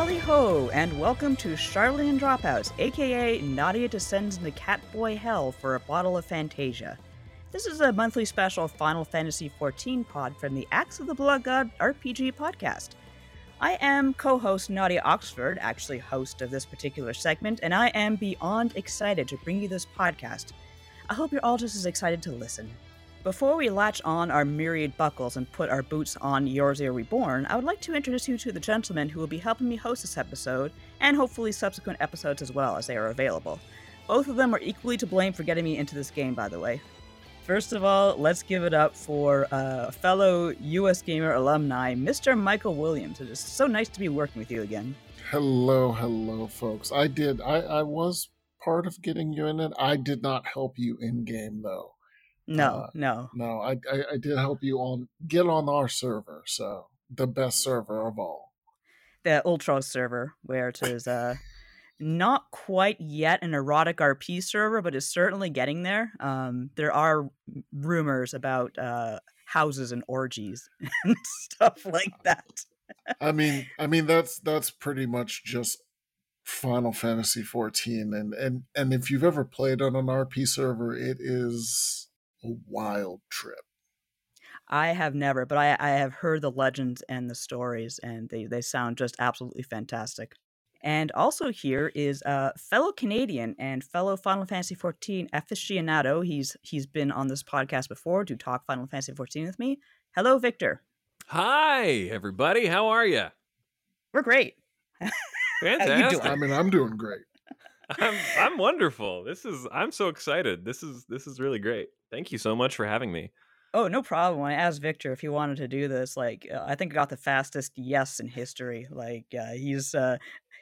Lali-ho, and welcome to Sharlayan Dropouts, aka Nadia descends into Catboy Hell for a bottle of Fantasia. This is a monthly special Final Fantasy XIV pod from the Axe of the Blood God RPG podcast. I am co host Nadia Oxford, actually host of this particular segment, and I am beyond excited to bring you this podcast. I hope you're all just as excited to listen. Before we latch on our myriad buckles and put our boots on Eorzea Reborn, I would like to introduce you to the gentlemen who will be helping me host this episode, and hopefully subsequent episodes as well as they are available. Both of them are equally to blame for getting me into this game, by the way. First of all, let's give it up for uh, fellow US Gamer alumni, Mr. Michael Williams. It is so nice to be working with you again. Hello, hello, folks. I did. I, I was part of getting you in it. I did not help you in game, though. No, uh, no, no. I, I, I did help you on get on our server, so the best server of all, the Ultros server, where it is uh not quite yet an erotic RP server, but is certainly getting there. Um, there are rumors about uh houses and orgies and stuff like that. I mean, I mean that's that's pretty much just Final Fantasy 14 and and and if you've ever played on an RP server, it is a wild trip. I have never, but I, I have heard the legends and the stories, and they, they sound just absolutely fantastic. And also here is a fellow Canadian and fellow Final Fantasy XIV aficionado. He's he's been on this podcast before to talk Final Fantasy XIV with me. Hello, Victor. Hi, everybody. How are you? We're great. Fantastic. I mean, I'm doing great. I'm I'm wonderful. This is I'm so excited. This is this is really great. Thank you so much for having me. Oh, no problem. I asked Victor if he wanted to do this. Like, uh, I think I got the fastest yes in history. Like, uh, he's uh,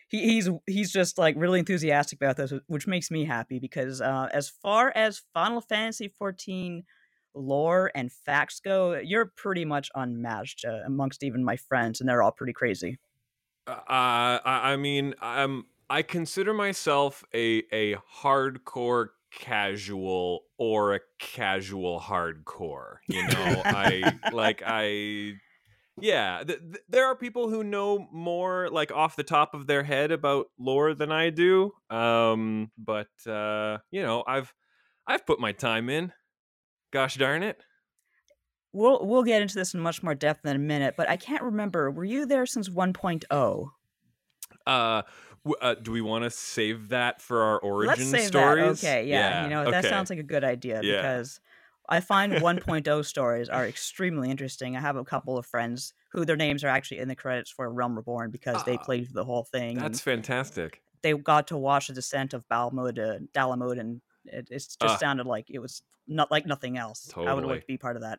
he, he's he's just like really enthusiastic about this, which makes me happy because uh, as far as Final Fantasy XIV lore and facts go, you're pretty much unmatched uh, amongst even my friends, and they're all pretty crazy. Uh, I, I mean, I'm I consider myself a a hardcore casual or a casual hardcore you know? I like i yeah th- th- there are people who know more like off the top of their head about lore than i do um but uh you know i've i've put my time in. Gosh darn it. We'll we'll get into this in much more depth in a minute but i can't remember were you there since 1.0 uh uh, do we want to save that for our origin Let's stories? That. Okay, yeah, yeah. you know okay. that sounds like a good idea yeah. because I find 1.0 stories are extremely interesting. I have a couple of friends who their names are actually in the credits for Realm Reborn because uh, they ah, played the whole thing. That's fantastic. They got to watch the descent of Balmud, uh, Dalamud, and it, it just uh, sounded like it was not like nothing else. Totally. I would like to be part of that.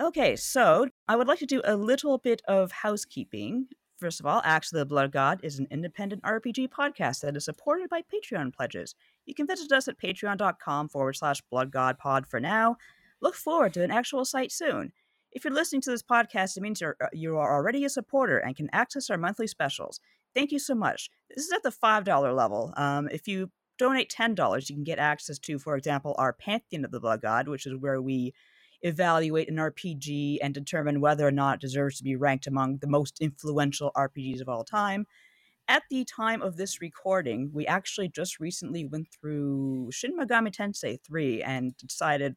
Okay, so I would like to do a little bit of housekeeping. First of all, Axe of the Blood God is an independent RPG podcast that is supported by Patreon pledges. You can visit us at patreon.com forward slash bloodgodpod for now. Look forward to an actual site soon. If you're listening to this podcast, it means you're, uh, you are already a supporter and can access our monthly specials. Thank you so much. This is at the $5 level. Um, if you donate $10, you can get access to, for example, our Pantheon of the Blood God, which is where we evaluate an RPG and determine whether or not it deserves to be ranked among the most influential RPGs of all time. At the time of this recording, we actually just recently went through Shin Megami Tensei 3 and decided,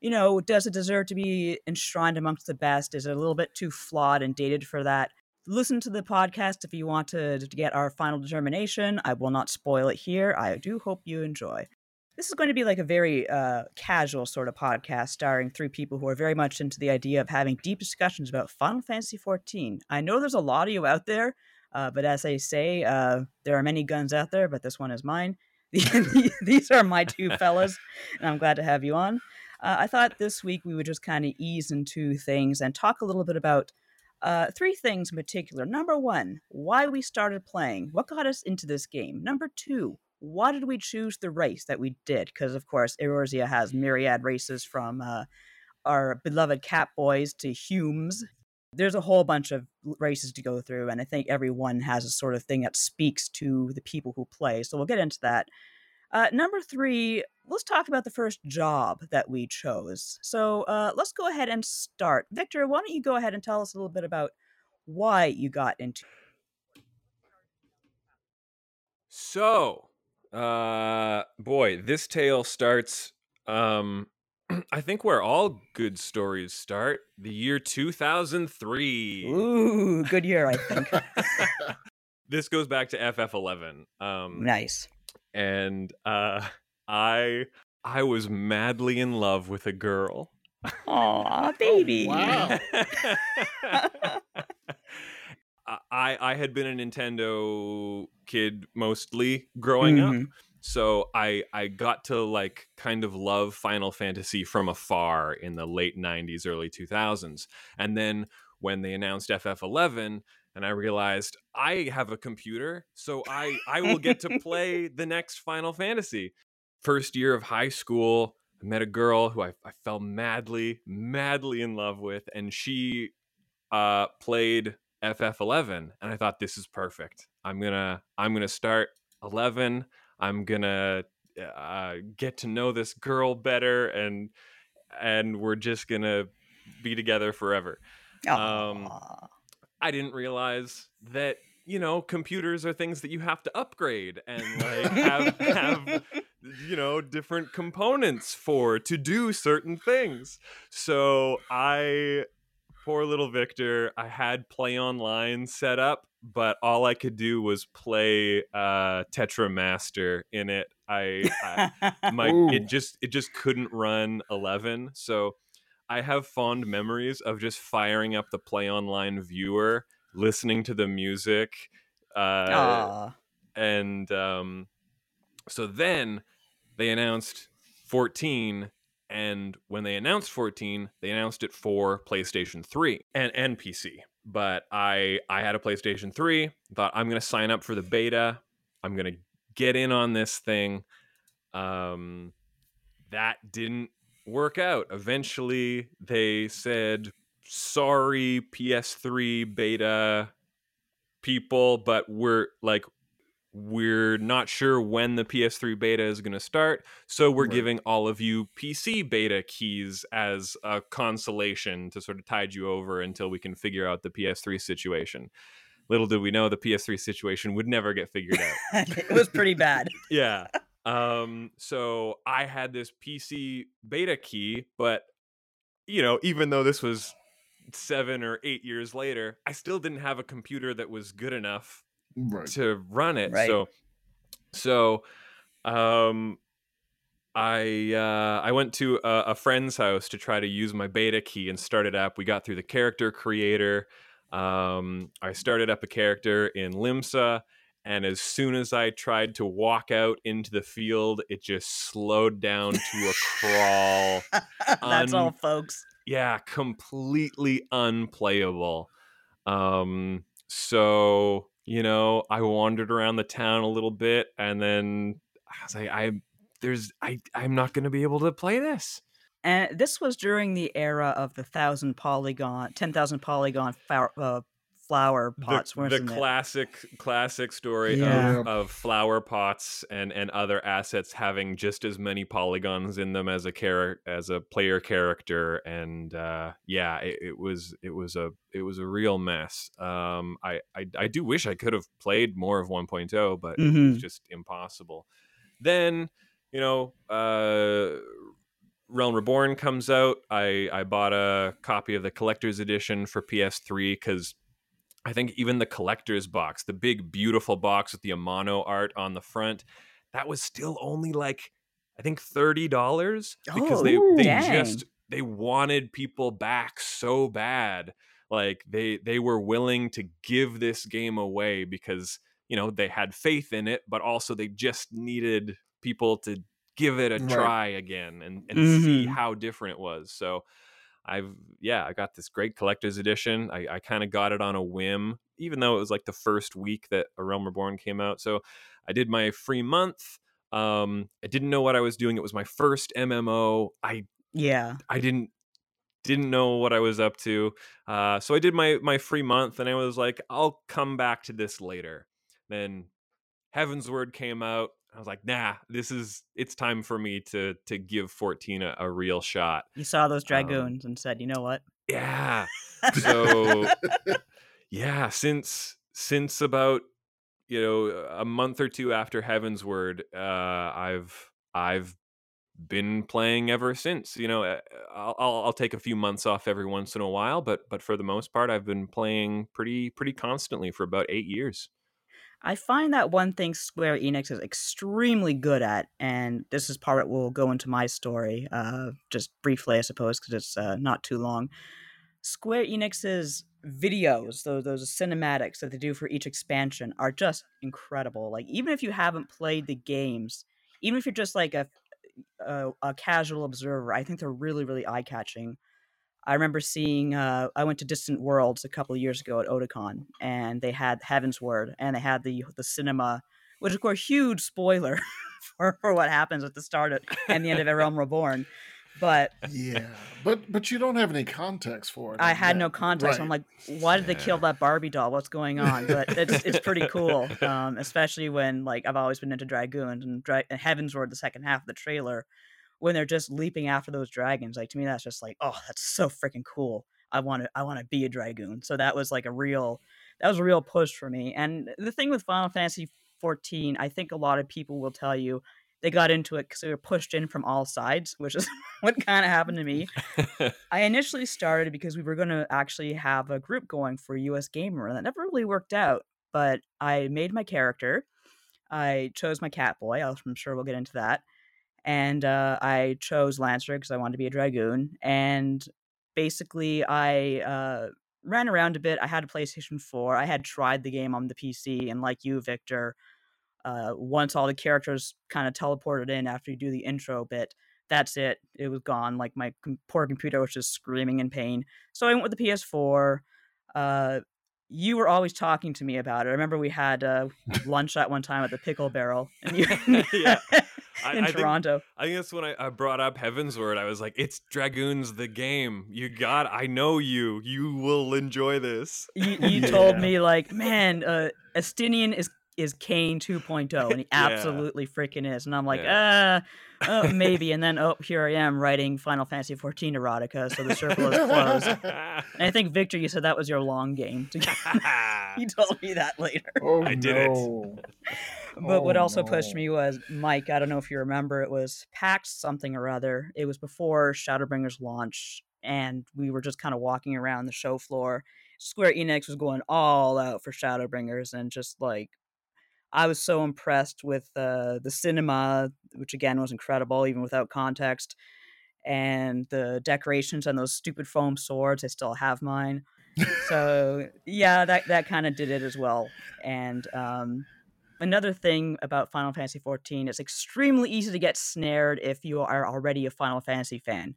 you know, does it deserve to be enshrined amongst the best? Is it a little bit too flawed and dated for that? Listen to the podcast if you want to, to get our final determination. I will not spoil it here. I do hope you enjoy. This is going to be like a very uh, casual sort of podcast starring three people who are very much into the idea of having deep discussions about Final Fantasy XIV. I know there's a lot of you out there, uh, but as I say, uh, there are many guns out there, but this one is mine. These are my two fellas, and I'm glad to have you on. Uh, I thought this week we would just kind of ease into things and talk a little bit about uh, three things in particular. Number one, why we started playing, what got us into this game. Number two, why did we choose the race that we did? Because of course, Eorzea has myriad races from uh, our beloved cat boys to Humes. There's a whole bunch of races to go through, and I think everyone has a sort of thing that speaks to the people who play. So we'll get into that. Uh, number three, let's talk about the first job that we chose. So uh, let's go ahead and start. Victor, why don't you go ahead and tell us a little bit about why you got into So, uh, boy, this tale starts. Um, I think where all good stories start, the year 2003. Ooh, good year, I think. this goes back to FF11. Um, nice. and uh, I I was madly in love with a girl. Aw, baby. wow. I I had been a Nintendo kid mostly growing up, Mhm. so I I got to like kind of love Final Fantasy from afar in the late 90s early 2000s. And then when they announced FF11 and I realized I have a computer, so I I will get to play the next Final Fantasy. First year of high school, I met a girl who I, I fell madly, madly in love with, and she uh, played FF11, and I thought this is perfect. I'm gonna I'm gonna start 11. I'm gonna uh, get to know this girl better, and and we're just gonna be together forever. Um, I didn't realize that you know computers are things that you have to upgrade and like have have you know different components for to do certain things. So I poor little Victor, I had play online set up, but all I could do was play uh Tetra Master in it. I, I my Ooh. it just it just couldn't run 11 so i have fond memories of just firing up the play online viewer listening to the music uh and um so then they announced 14 and when they announced 14 they announced it for playstation 3 and and pc but i i had a playstation 3 thought i'm gonna sign up for the beta. I'm gonna get in on this thing. Um that didn't work out. Eventually they said sorry ps3 beta people but we're like we're not sure when the PS3 beta is going to start, so we're Right. giving all of you PC beta keys as a consolation to sort of tide you over until we can figure out the PS3 situation. Little did we know the PS3 situation would never get figured out. it was pretty bad. yeah. Um so I had this PC beta key, but you know, even though this was 7 or 8 years later, I still didn't have a computer that was good enough Right. to run it. Right. So so um I uh I went to a, a friend's house to try to use my beta key and start it up. We got through the character creator. Um I started up a character in Limsa and as soon as I tried to walk out into the field, it just slowed down to a crawl That's all, folks. yeah completely unplayable um so you know i wandered around the town a little bit and then i was like i there's i i'm not going to be able to play this. And this was during the era of the thousand polygon, ten thousand polygon uh, flower pots, the, wasn't the it? classic classic story Yeah. of, of flower pots and and other assets having just as many polygons in them as a char- as a player character and uh yeah it, it was it was a it was a real mess um i i, I do wish i could have played more of 1.0 but it Mhm. was just impossible then you know uh Realm Reborn comes out. I I bought a copy of the collector's edition for PS3 because I think even the collector's box, the big beautiful box with the Amano art on the front, that was still only like I think thirty dollars because Oh, they they dang. just they wanted people back so bad. Like they they were willing to give this game away because you know they had faith in it, but also they just needed people to give it a Right. try again and and see Mhm. how different it was. So I've yeah, I got this great collector's edition. I, I kind of got it on a whim, even though it was like the first week that A Realm Reborn came out. So I did my free month. Um, I didn't know what I was doing. It was my first MMO. I Yeah. I didn't didn't know what I was up to. Uh, so I did my my free month, and I was like, I'll come back to this later. Then Heavensward came out. I was like, Nah, this is it's time for me to to give 14 a, a real shot. You saw those Um, dragoons and said, you know what? Yeah. So yeah, since since about you know, a month or two after Heavensward, uh, I've I've been playing ever since. You know, uh, I'll, I'll, I'll take a few months off every once in a while, but but for the most part, I've been playing pretty pretty constantly for about eight years. I find that one thing Square Enix is extremely good at, and this is part that will go into my story, uh, just briefly, I suppose, because it's uh, not too long. Square Enix's videos, those those cinematics that they do for each expansion, are just incredible. Like even if you haven't played the games, even if you're just like a a, a casual observer, I think they're really really eye catching. I remember seeing. Uh, I went to Distant Worlds a couple of years ago at Otakon, and they had Heavensward, and they had the the cinema, which of course huge spoiler for, for what happens at the start of, and the end of A Realm Reborn. But yeah, but but you don't have any context for it. I had no context. Right. I'm like, why did they kill that Barbie doll? What's going on? But it's it's pretty cool, um, especially when like I've always been into dragoons and, Dra- and Heavensward, the second half of the trailer, when they're just leaping after those dragons. Like to me, that's just like, oh, that's so freaking cool. I want to I want to be a dragoon. So that was like a real that was a real push for me. And the thing with Final Fantasy 14, I think a lot of people will tell you they got into it because they were pushed in from all sides, which is what kind of happened to me. I initially started because we were going to actually have a group going for US Gamer, and that never really worked out. But I made my character. I chose my cat boy. I'm sure we'll get into that. And uh, I chose Lancer because I wanted to be a dragoon. And basically, I uh, ran around a bit. I had a PlayStation 4. I had tried the game on the PC, and like you, Victor, uh, once all the characters kind of teleported in after you do the intro bit, that's it. It was gone. Like my com- poor computer was just screaming in pain. So I went with the PS4. Uh, you were always talking to me about it. I remember we had uh, lunch at one time at the Pickle Barrel, and you, yeah, in I, Toronto. Think, I think that's when I, I, brought up Heavensward. I was like, "It's Dragoons, the game. You got. I know you. You will enjoy this." You, you yeah. told me like, "Man, uh, Estinian is is Kain 2.0, and he absolutely yeah. freaking is. And I'm like, yeah. uh, oh, maybe. And then, oh, here I am writing Final Fantasy 14 erotica, so the circle is closed. and I think, Victor, you said that was your long game. you told me that later. Oh, I did no. it. But oh, what also no. pushed me was Mike. I don't know if you remember, it was PAX something or other. It was before Shadowbringers launch, and we were just kind of walking around the show floor. Square Enix was going all out for Shadowbringers and just like I was so impressed with uh, the cinema, which again was incredible, even without context, and the decorations on those stupid foam swords. I still have mine. so yeah, that that kind of did it as well. And um, another thing about Final Fantasy XIV, it's extremely easy to get snared if you are already a Final Fantasy fan.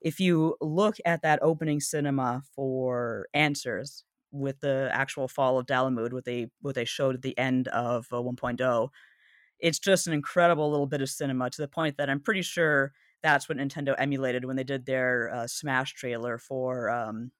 If you look at that opening cinema for answers, with the actual fall of Dalamud, what they what they showed at the end of uh, 1.0. It's just an incredible little bit of cinema to the point that I'm pretty sure that's what Nintendo emulated when they did their uh, Smash trailer for um,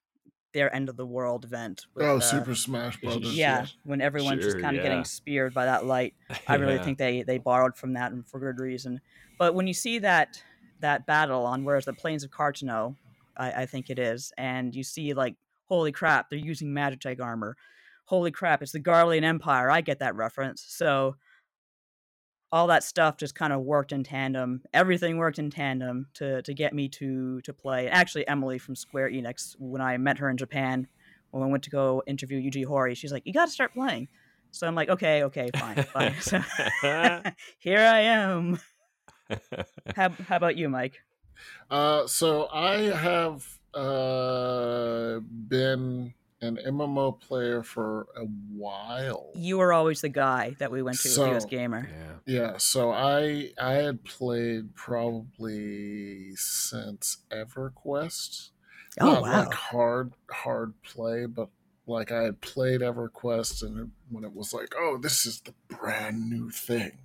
their end of the world event. With, oh, uh, Super Smash Brothers. Yeah, when everyone's sure, just kind of yeah. getting speared by that light. I really yeah. think they they borrowed from that and for good reason. But when you see that that battle on where's the Plains of Carteneau, I, I think it is, and you see like holy crap, they're using Magitech armor. Holy crap, it's the Garlean Empire. I get that reference. So all that stuff just kind of worked in tandem. Everything worked in tandem to to get me to to play. Actually, Emily from Square Enix, when I met her in Japan, when I went to go interview Yuji Horii, she's like, "You got to start playing." So I'm like, "Okay, okay, fine, fine." So here I am. how, how about you, Mike? Uh, so I have uh, been an MMO player for a while. You were always the guy that we went to so, US Gamer. Yeah. Yeah, so I I had played probably since EverQuest. Oh Not wow. like hard hard play, but like I had played EverQuest and when it was like, oh, this is the brand new thing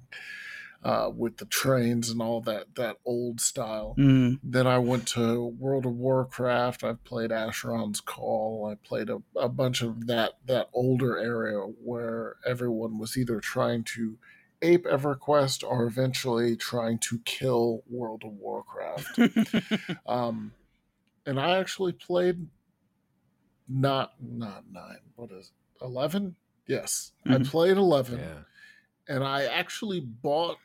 uh, with the trains and all that that old style. Mm. Then I went to World of Warcraft. I played Asheron's Call. I played a, a bunch of that that older area where everyone was either trying to ape EverQuest or eventually trying to kill World of Warcraft. um, and I actually played not not nine. What is eleven? Yes, Mhm. I played 11, Yeah. and I actually bought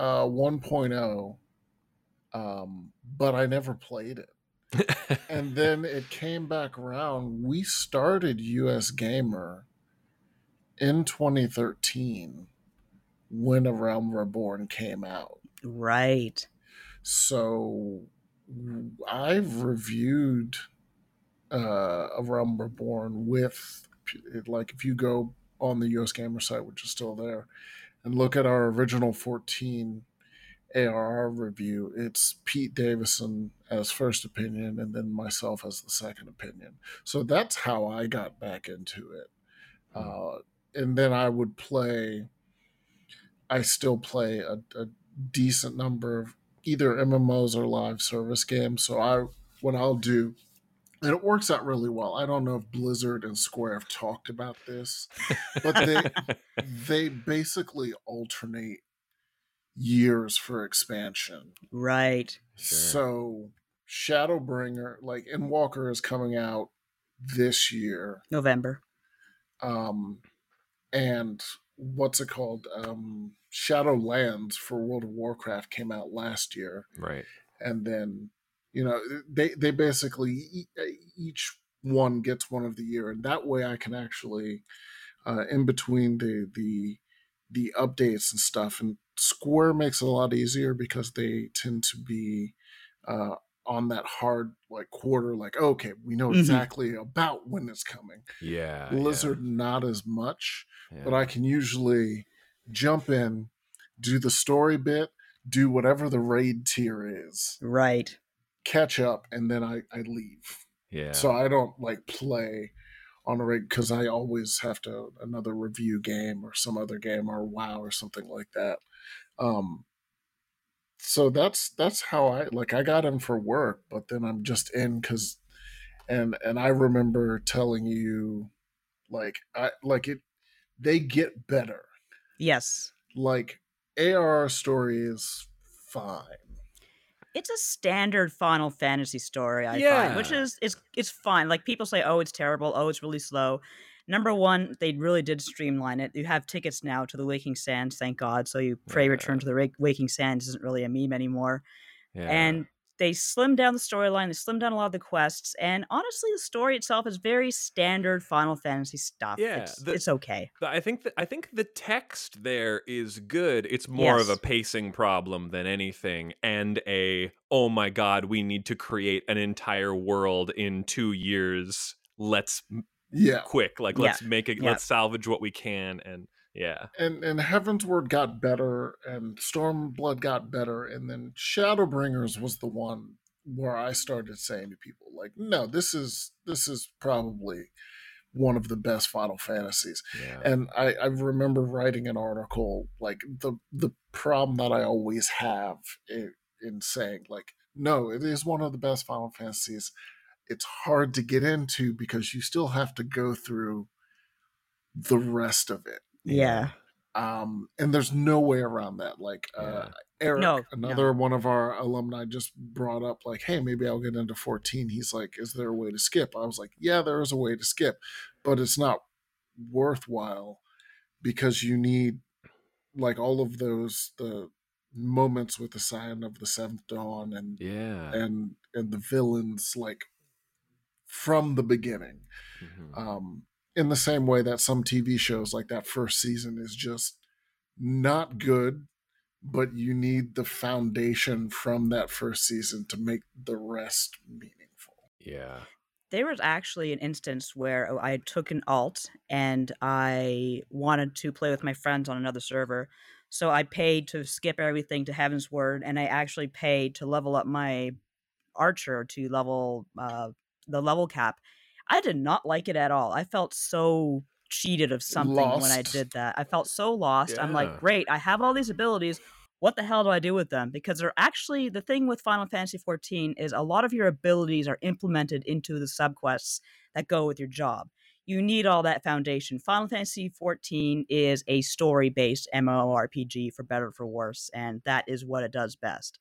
uh, 1.0, um, but I never played it. and then it came back around. We started US Gamer in 2013 when A Realm Reborn came out. Right. So I've reviewed uh, A Realm Reborn with, like, if you go on the US Gamer site, which is still there, and look at our original 14 ARR review, it's Pete Davison as first opinion and then myself as the second opinion. So that's how I got back into it. Uh, and then I would play, I still play a, a decent number of either MMOs or live service games. So I, what I'll do, and it works out really well. I don't know if Blizzard and Square have talked about this, but they they basically alternate years for expansion. Right. Sure. So Shadowbringer, like Endwalker is coming out this year. November. Um and what's it called? Um Shadowlands for World of Warcraft came out last year. right. And then, you know, they they basically e- each one gets one of the year and that way I can actually uh in between the the the updates and stuff and Square makes it a lot easier because they tend to be uh, on that hard like quarter, like okay, we know Mhm. exactly about when it's coming. Yeah. Blizzard not as much, Yeah. but I can usually jump in, do the story bit, do whatever the raid tier is, Right. Catch up, and then I, I leave. yeah. So I don't like play on a rig because I always have to another review game or some other game or WoW or something like that. Um, so that's that's how I like. I got in for work, but then I'm just in because, and and I remember telling you, like I like it. They get better. Yes. Like AR story is fine. It's a standard Final Fantasy story, I find, which Yeah. is it's it's fine. Like people say, oh, it's terrible. Oh, it's really slow. Number one, they really did streamline it. You have tickets now to the Waking Sands, thank God. So you pray Yeah. Return to the Waking Sands isn't really a meme anymore. yeah. And they slimmed down the storyline. They slimmed down a lot of the quests, and honestly, the story itself is very standard Final Fantasy stuff. Yeah, it's, the- it's okay. The- I think that I think the text there is good. It's more of a pacing problem than anything, and a oh my god, we need to create an entire world in two years. Let's Yeah, quick, like Yeah, let's make it. yeah. Let's salvage what we can, and yeah, and and Heavensward got better, and Stormblood got better, and then Shadowbringers was the one where I started saying to people like, no, this is this is probably one of the best Final Fantasies. yeah, And I, I remember writing an article like the the problem that I always have in, in saying like, no, it is one of the best Final Fantasies. It's hard to get into because you still have to go through the rest of it Yeah. um and there's no way around that like uh Yeah. eric No, another one of our alumni just brought up like hey maybe i'll get into 14 he's like is there a way to skip i was like yeah there is a way to skip but it's not worthwhile because you need like all of those the moments with the Scions of the Seventh Dawn and yeah. and and the villains like from the beginning Mhm. um, in the same way that some TV shows like that first season is just not good, but you need the foundation from that first season to make the rest meaningful. yeah, There was actually an instance where I took an alt and I wanted to play with my friends on another server. So I paid to skip everything to Heavensward, and I actually paid to level up my archer to level uh, the level cap. I did not like it at all. I felt so cheated of something when I did that. I felt so lost. I'm like, great, I have all these abilities. What the hell do I do with them? Because they're actually the thing with Final Fantasy XIV is a lot of your abilities are implemented into the subquests that go with your job. You need all that foundation. Final Fantasy XIV is a story-based MMORPG for better or for worse, and that is what it does best.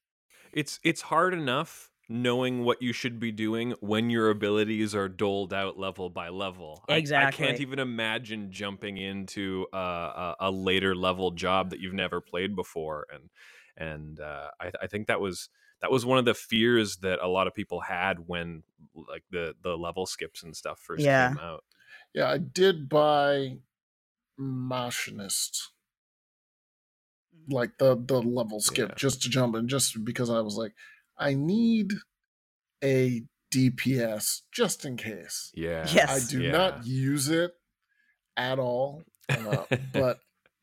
it's it's hard enough knowing what you should be doing when your abilities are doled out level by level. I- I, can't even imagine jumping into a, a, a later level job that you've never played before, and and uh, I, I think that was that was one of the fears that a lot of people had when like the the level skips and stuff first Yeah. came out. Yeah, I did buy Machinist, like the the level skip, Yeah. just to jump in, just because I was like, I need a DPS just in case. Yeah. Yes. I do Yeah. not use it at all, uh, but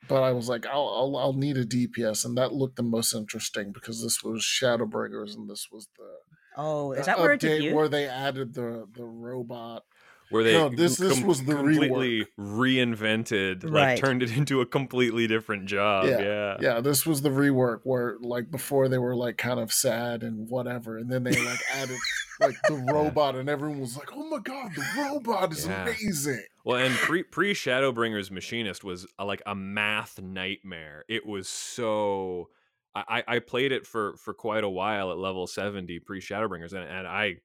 but I was like, I'll, I'll I'll need a DPS, and that looked the most interesting because this was Shadowbringers, and this was the Oh, is the that where it did update you? where they added the the robot. Where they No, this- this was the completely reinvented, like Right. turned it into a completely different job. Yeah, Yeah, Yeah, this was the rework where like before they were like kind of sad and whatever, and then they like added like the robot, and everyone was like, "Oh my god, the robot is Yeah. amazing!" Well, and pre pre Shadowbringers Machinist was a, like a math nightmare. It was so. I, I I played it for for quite a while at level seventy pre Shadowbringers, and, and I,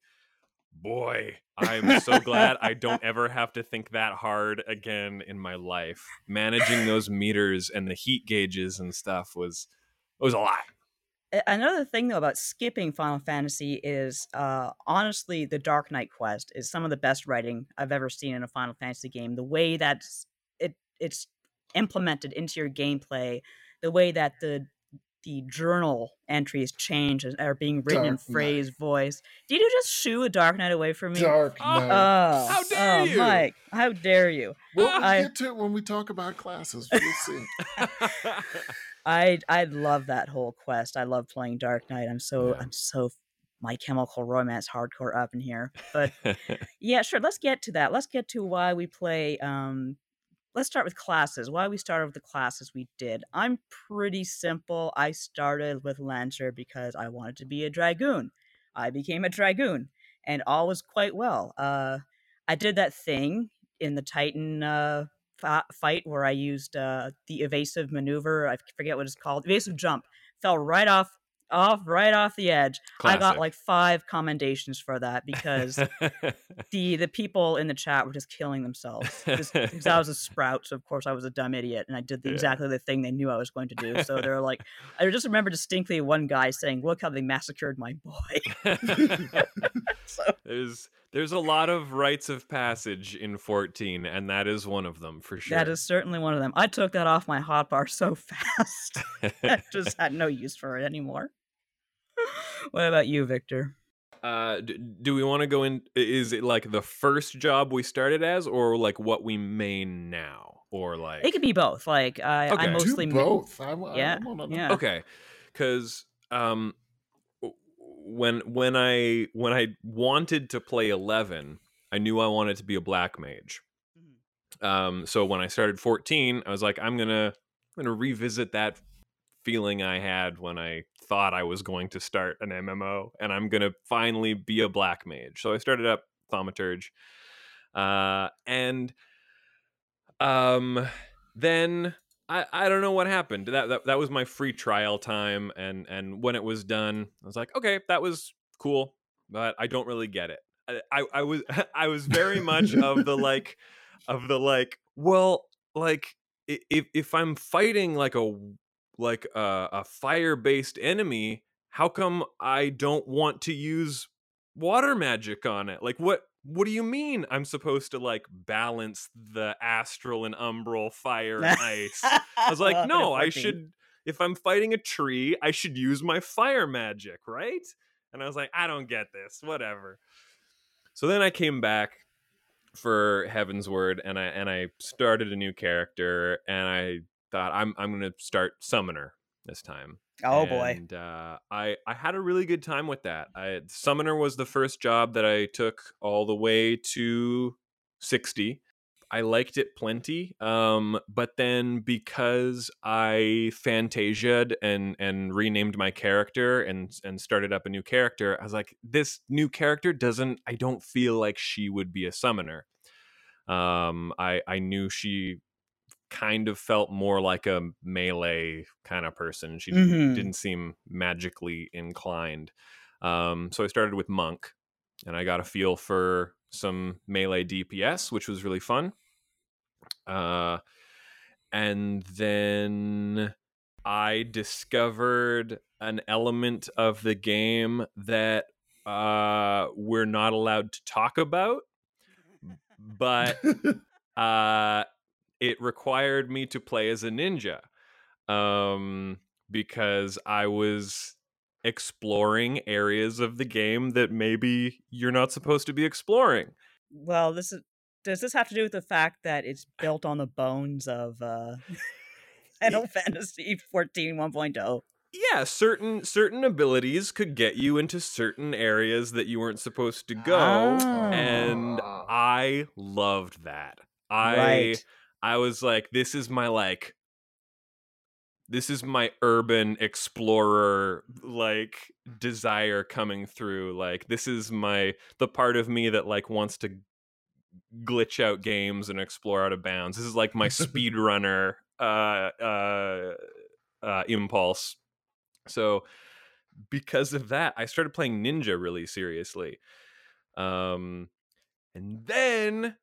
boy, I'm so glad I don't ever have to think that hard again in my life. Managing those meters and the heat gauges and stuff was it was a lot. Another thing though about skipping Final Fantasy is uh, honestly the Dark Knight quest is some of the best writing I've ever seen in a Final Fantasy game. The way that it it's implemented into your gameplay, the way that the the journal entries change and are being written in Dark Knight. phrase voice. Did you just shoo a Dark Knight away from me? Dark Oh, Knight. Oh, How dare oh, you! Mike! How dare you? we'll I- get to it when we talk about classes. We'll see. I I love that whole quest. I love playing Dark Knight. I'm so Yeah. I'm so my chemical romance hardcore up in here. But yeah, sure. Let's get to that. Let's get to why we play. Um, let's start with classes. Why we started with the classes we did. I'm pretty simple. I started with Lancer because I wanted to be a dragoon. I became a dragoon, and all was quite well. Uh, I did that thing in the Titan uh, fi- fight where I used uh, the evasive maneuver. I forget what it's called. Evasive jump. Fell right off, off, right off the edge. I got like five commendations for that because the the people in the chat were just killing themselves just because I was a sprout. So of course I was a dumb idiot, and I did the, Yeah. exactly the thing they knew I was going to do. So they're like, I just remember distinctly one guy saying, "Look how they massacred my boy." so there's there's a lot of rites of passage in 14 and that is one of them for sure that is certainly one of them. I took that off my hotbar so fast, I just had no use for it anymore. what about you, Victor? uh d- do we want to go in is it like the first job we started as or like what we main now or like It could be both. Like I, Okay. I mostly Do ma- both. I, I Yeah, wanna know. yeah. okay because um when when i when i wanted to play 11 i knew i wanted to be a black mage Mhm. um so when i started 14 i was like i'm gonna i'm gonna revisit that feeling i had when i thought i was going to start an mmo and i'm gonna finally be a black mage so i started up thaumaturge uh and um then I, I don't know what happened. That, that that was my free trial time, and and when it was done, I was like, okay, that was cool, but I don't really get it. I I, I was I was very much of the like of the like well like if if I'm fighting like a like uh, a, a fire based enemy, how come I don't want to use water magic on it? Like what what do you mean I'm supposed to like balance the astral and umbral fire and ice? I was like, no, I should. If I'm fighting a tree, I should use my fire magic, right? And I was like, I don't get this. Whatever. So then I came back for Heavensward, and I and I started a new character, and I thought I'm I'm gonna start Summoner this time. Oh boy. And uh, I I had a really good time with that. I, Summoner was the first job that I took all the way to sixty. I liked it plenty, um, but then because I fantasiaed and and renamed my character and and started up a new character, I was like, this new character doesn't. I don't feel like she would be a summoner. Um, I I knew she kind of felt more like a melee kind of person. She Mhm. didn't seem magically inclined. Um, so I started with monk, and I got a feel for some melee DPS, which was really fun. Uh, and then I discovered an element of the game that uh, we're not allowed to talk about, but uh, it required me to play as a ninja um, because I was exploring areas of the game that maybe you're not supposed to be exploring. Well, this is does this have to do with the fact that it's built on the bones of uh Final Fantasy 14 1.0? Yeah, certain certain abilities could get you into certain areas that you weren't supposed to go, and Ah. I loved that. I right. I was like, this is my like this is my urban explorer like desire coming through. Like this is my the part of me that like wants to glitch out games and explore out of bounds. This is like my speedrunner uh uh uh impulse. So because of that, I started playing Ninja really seriously. Um and then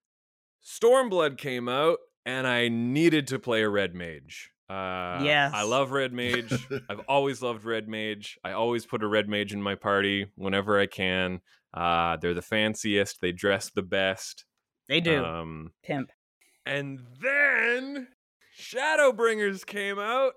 Stormblood came out and I needed to play a red mage. Uh, Yes. I love red mage. I've always loved red mage. I always put a red mage in my party whenever I can. Uh, they're the fanciest. They dress the best. They do. Um, Pimp. and then Shadowbringers came out,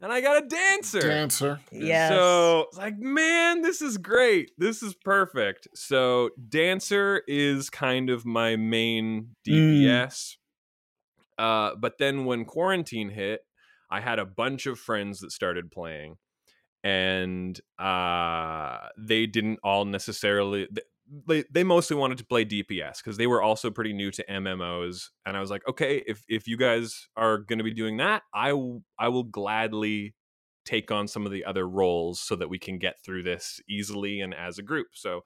and I got a dancer. Dancer. Yes. So it's like, man, this is great. This is perfect. So Dancer is kind of my main DPS. Uh, but then when quarantine hit, I had a bunch of friends that started playing, and uh, they didn't all necessarily. They, they mostly wanted to play DPS because they were also pretty new to MMOs, and I was like, okay, if if you guys are going to be doing that, I w- I will gladly take on some of the other roles so that we can get through this easily and as a group. So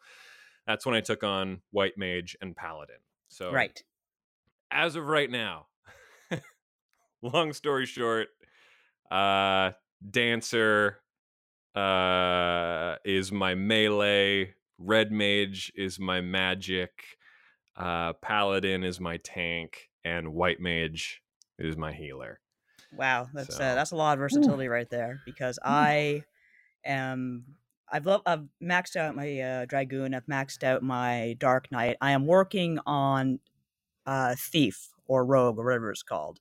that's when I took on White Mage and Paladin. So Right. as of right now, long story short, uh Dancer uh is my melee, Red Mage is my magic, uh Paladin is my tank, and White Mage is my healer. Wow, that's So- uh, that's a lot of versatility right there. Because I am, I've lo- I've maxed out my uh, dragoon. I've maxed out my dark knight. I am working on uh, thief or rogue or whatever it's called.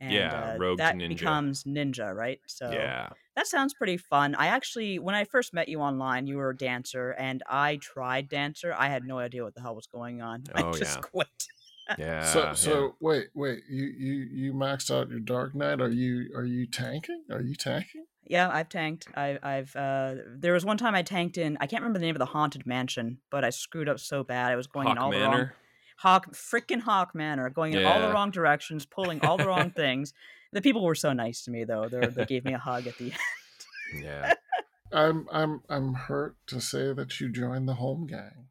And, Yeah, uh, rogue to that ninja. becomes ninja, right? So yeah. that sounds pretty fun. I actually, when I first met you online, you were a dancer, and I tried dancer. I had no idea what the hell was going on. Oh, I just yeah. quit. Yeah. so yeah. wait wait you you you maxed out your Dark Knight. Are you are you tanking? Are you tanking? Yeah, I've tanked. I, I've. Uh, there was one time I tanked in. I can't remember the name of the haunted mansion, but I screwed up so bad. I was going in Hawk all the wrong Manor. Hawk, freaking Hawk Manor, going in all the wrong directions, pulling all the wrong things. The people were so nice to me, though. They they gave me a hug at the end. Yeah. I'm I'm I'm hurt to say that you joined the home gang.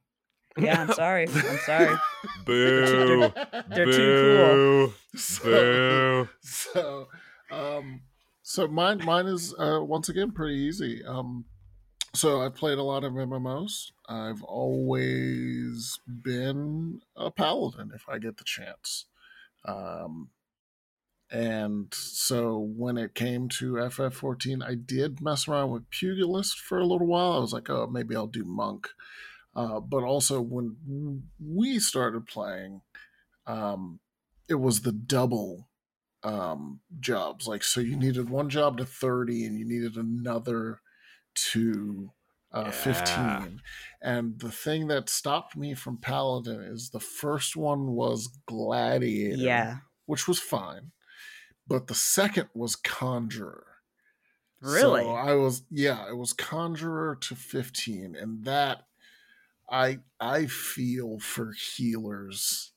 Yeah, I'm sorry. I'm sorry. Boo. They're too Boo. So, Boo. so um so mine mine is uh once again pretty easy um so i've played a lot of mmos i've always been a paladin if i get the chance. Um and so when it came to ff14 i did mess around with pugilist for a little while. I was like oh maybe i'll do monk. Uh, but also when we started playing um, it was the double um, jobs. Like, so you needed one job to 30 and you needed another to uh, Yeah. 15. And the thing that stopped me from Paladin is the first one was Gladiator, Yeah, which was fine. But the second was Conjurer. really. So I was yeah, it was Conjurer to 15 and that I I feel for healers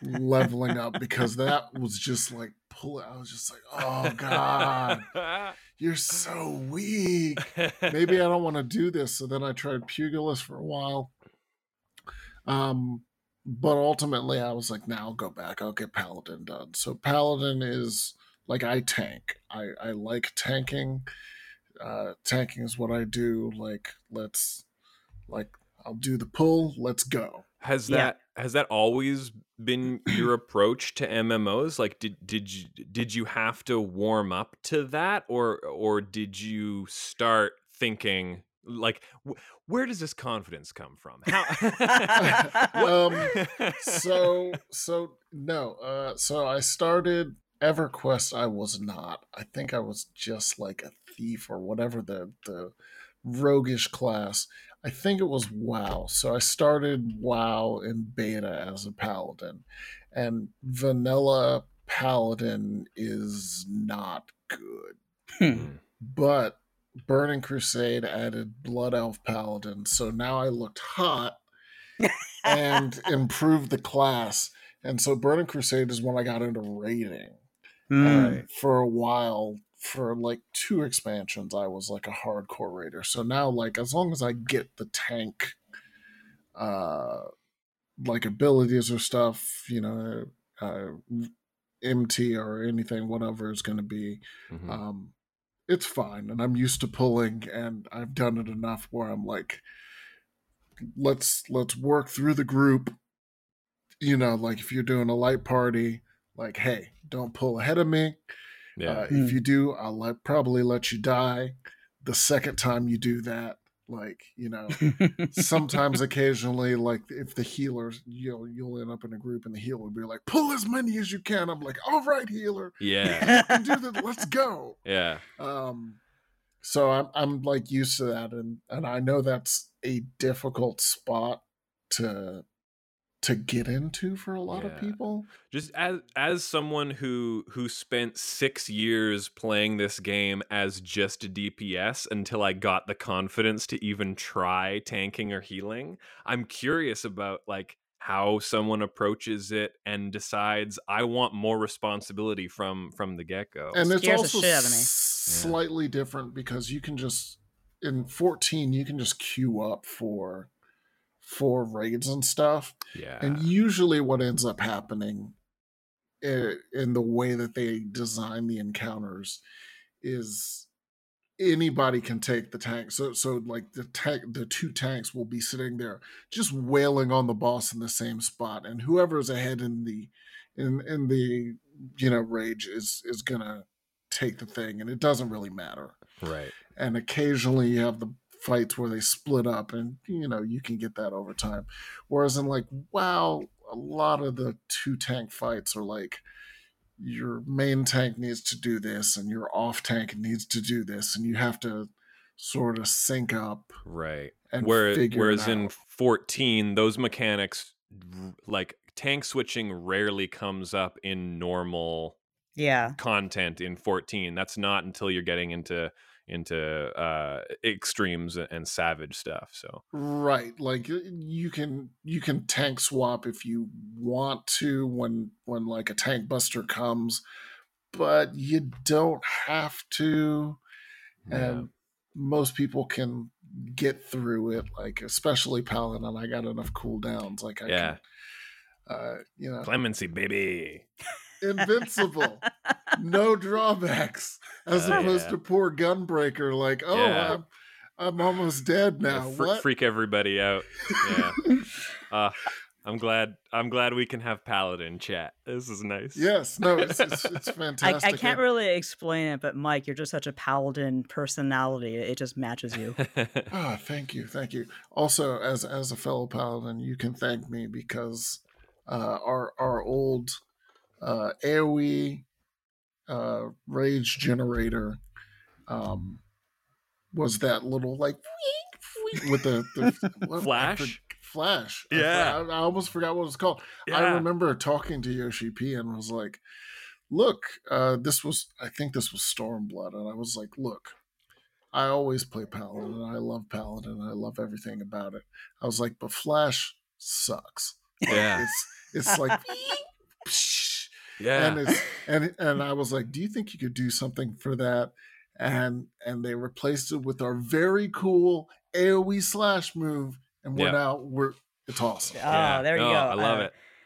leveling up because that was just like pull it. I was just like, "Oh god, you're so weak." Maybe I don't want to do this. So then I tried Pugilist for a while. Um but ultimately I was like, "Now I'll go back. I'll get Paladin done." So Paladin is like I tank. I I like tanking uh, tanking is what I do. Like, let's Like I'll do the pull. Let's go. Has Yeah. that has that always been your approach to MMOs? Like did did you did you have to warm up to that or or did you start thinking like wh- where does this confidence come from? How Um, so so no uh so i started everquest i was not i think i was just like a thief or whatever the the roguish class i think it was wow so i started wow in beta as a paladin and vanilla paladin is not good Mm, but burning crusade added blood elf paladin so now i looked hot and improved the class. And so Burning Crusade is when I got into raiding. Mm. And for a while, for like two expansions, I was like a hardcore raider. So now, like, as long as I get the tank, uh, like abilities or stuff, you know, uh, MT or anything, whatever is going to be, mhm. um, it's fine. And I'm used to pulling, and I've done it enough where I'm like, let's let's work through the group. You know, like if you're doing a light party, like, hey, don't pull ahead of me. Yeah. Uh, Hmm. if you do, I'll let, probably let you die. The second time you do that, like you know, sometimes occasionally like if the healers you'll you'll end up in a group and the healer will be like pull as many as you can i'm like all right healer yeah. do that let's go Yeah. um so i'm i'm like used to that and and i know that's a difficult spot to to get into for a lot Yeah. of people just as as someone who who spent six years playing this game as just a DPS until I got the confidence to even try tanking or healing, I'm curious about like how someone approaches it and decides I want more responsibility from from the get go. and it's Scares also shit out s- slightly different because you can just in 14 you can just queue up for for raids and stuff. Yeah, and usually what ends up happening i- in the way that they design the encounters is anybody can take the tank. So so like the tank the two tanks will be sitting there just wailing on the boss in the same spot and whoever's ahead in the in in the you know rage is is gonna take the thing and it doesn't really matter. Right. and occasionally you have the fights where they split up and you know you can get that over time whereas in like wow a lot of the two tank fights are like your main tank needs to do this and your off tank needs to do this and you have to sort of sync up Right. and Where, whereas in 14, those mechanics, like tank switching, rarely comes up in normal yeah. content in 14 that's not until you're getting into into uh extremes and savage stuff so. Right like you can you can tank swap if you want to when when like a tank buster comes but you don't have to and most people can get through it like especially paladin i got enough cooldowns like i yeah. can uh you know. Clemency baby! Invincible no drawbacks as Oh, opposed yeah. to poor gunbreaker like oh Yeah. i'm i'm almost dead now fr- what freak everybody out yeah uh i'm glad i'm glad we can have paladin chat this is nice yes no it's it's, it's I, fantastic I can't really explain it, but Mike, you're just such a paladin personality. It just matches you. Ah, thank you, thank you. Also, as as a fellow paladin, you can thank me because uh, our our old uh, AOE uh, rage generator um, was that little like with the, the what- Flash? flash. Yeah. I, I almost forgot what it was called. I remember talking to Yoshi P and was like, "Look, uh, this was I think this was Stormblood," and I was like, "Look." I always play Paladin and I love Paladin. I love everything about it. I was like, but Flash sucks. yeah It's it's like yeah and it's and and I was like, do you think you could do something for that? And and they replaced it with our very cool AoE slash move, and we're Yeah. now we're it's awesome. Oh, Yeah. there you No, go. i love Uh,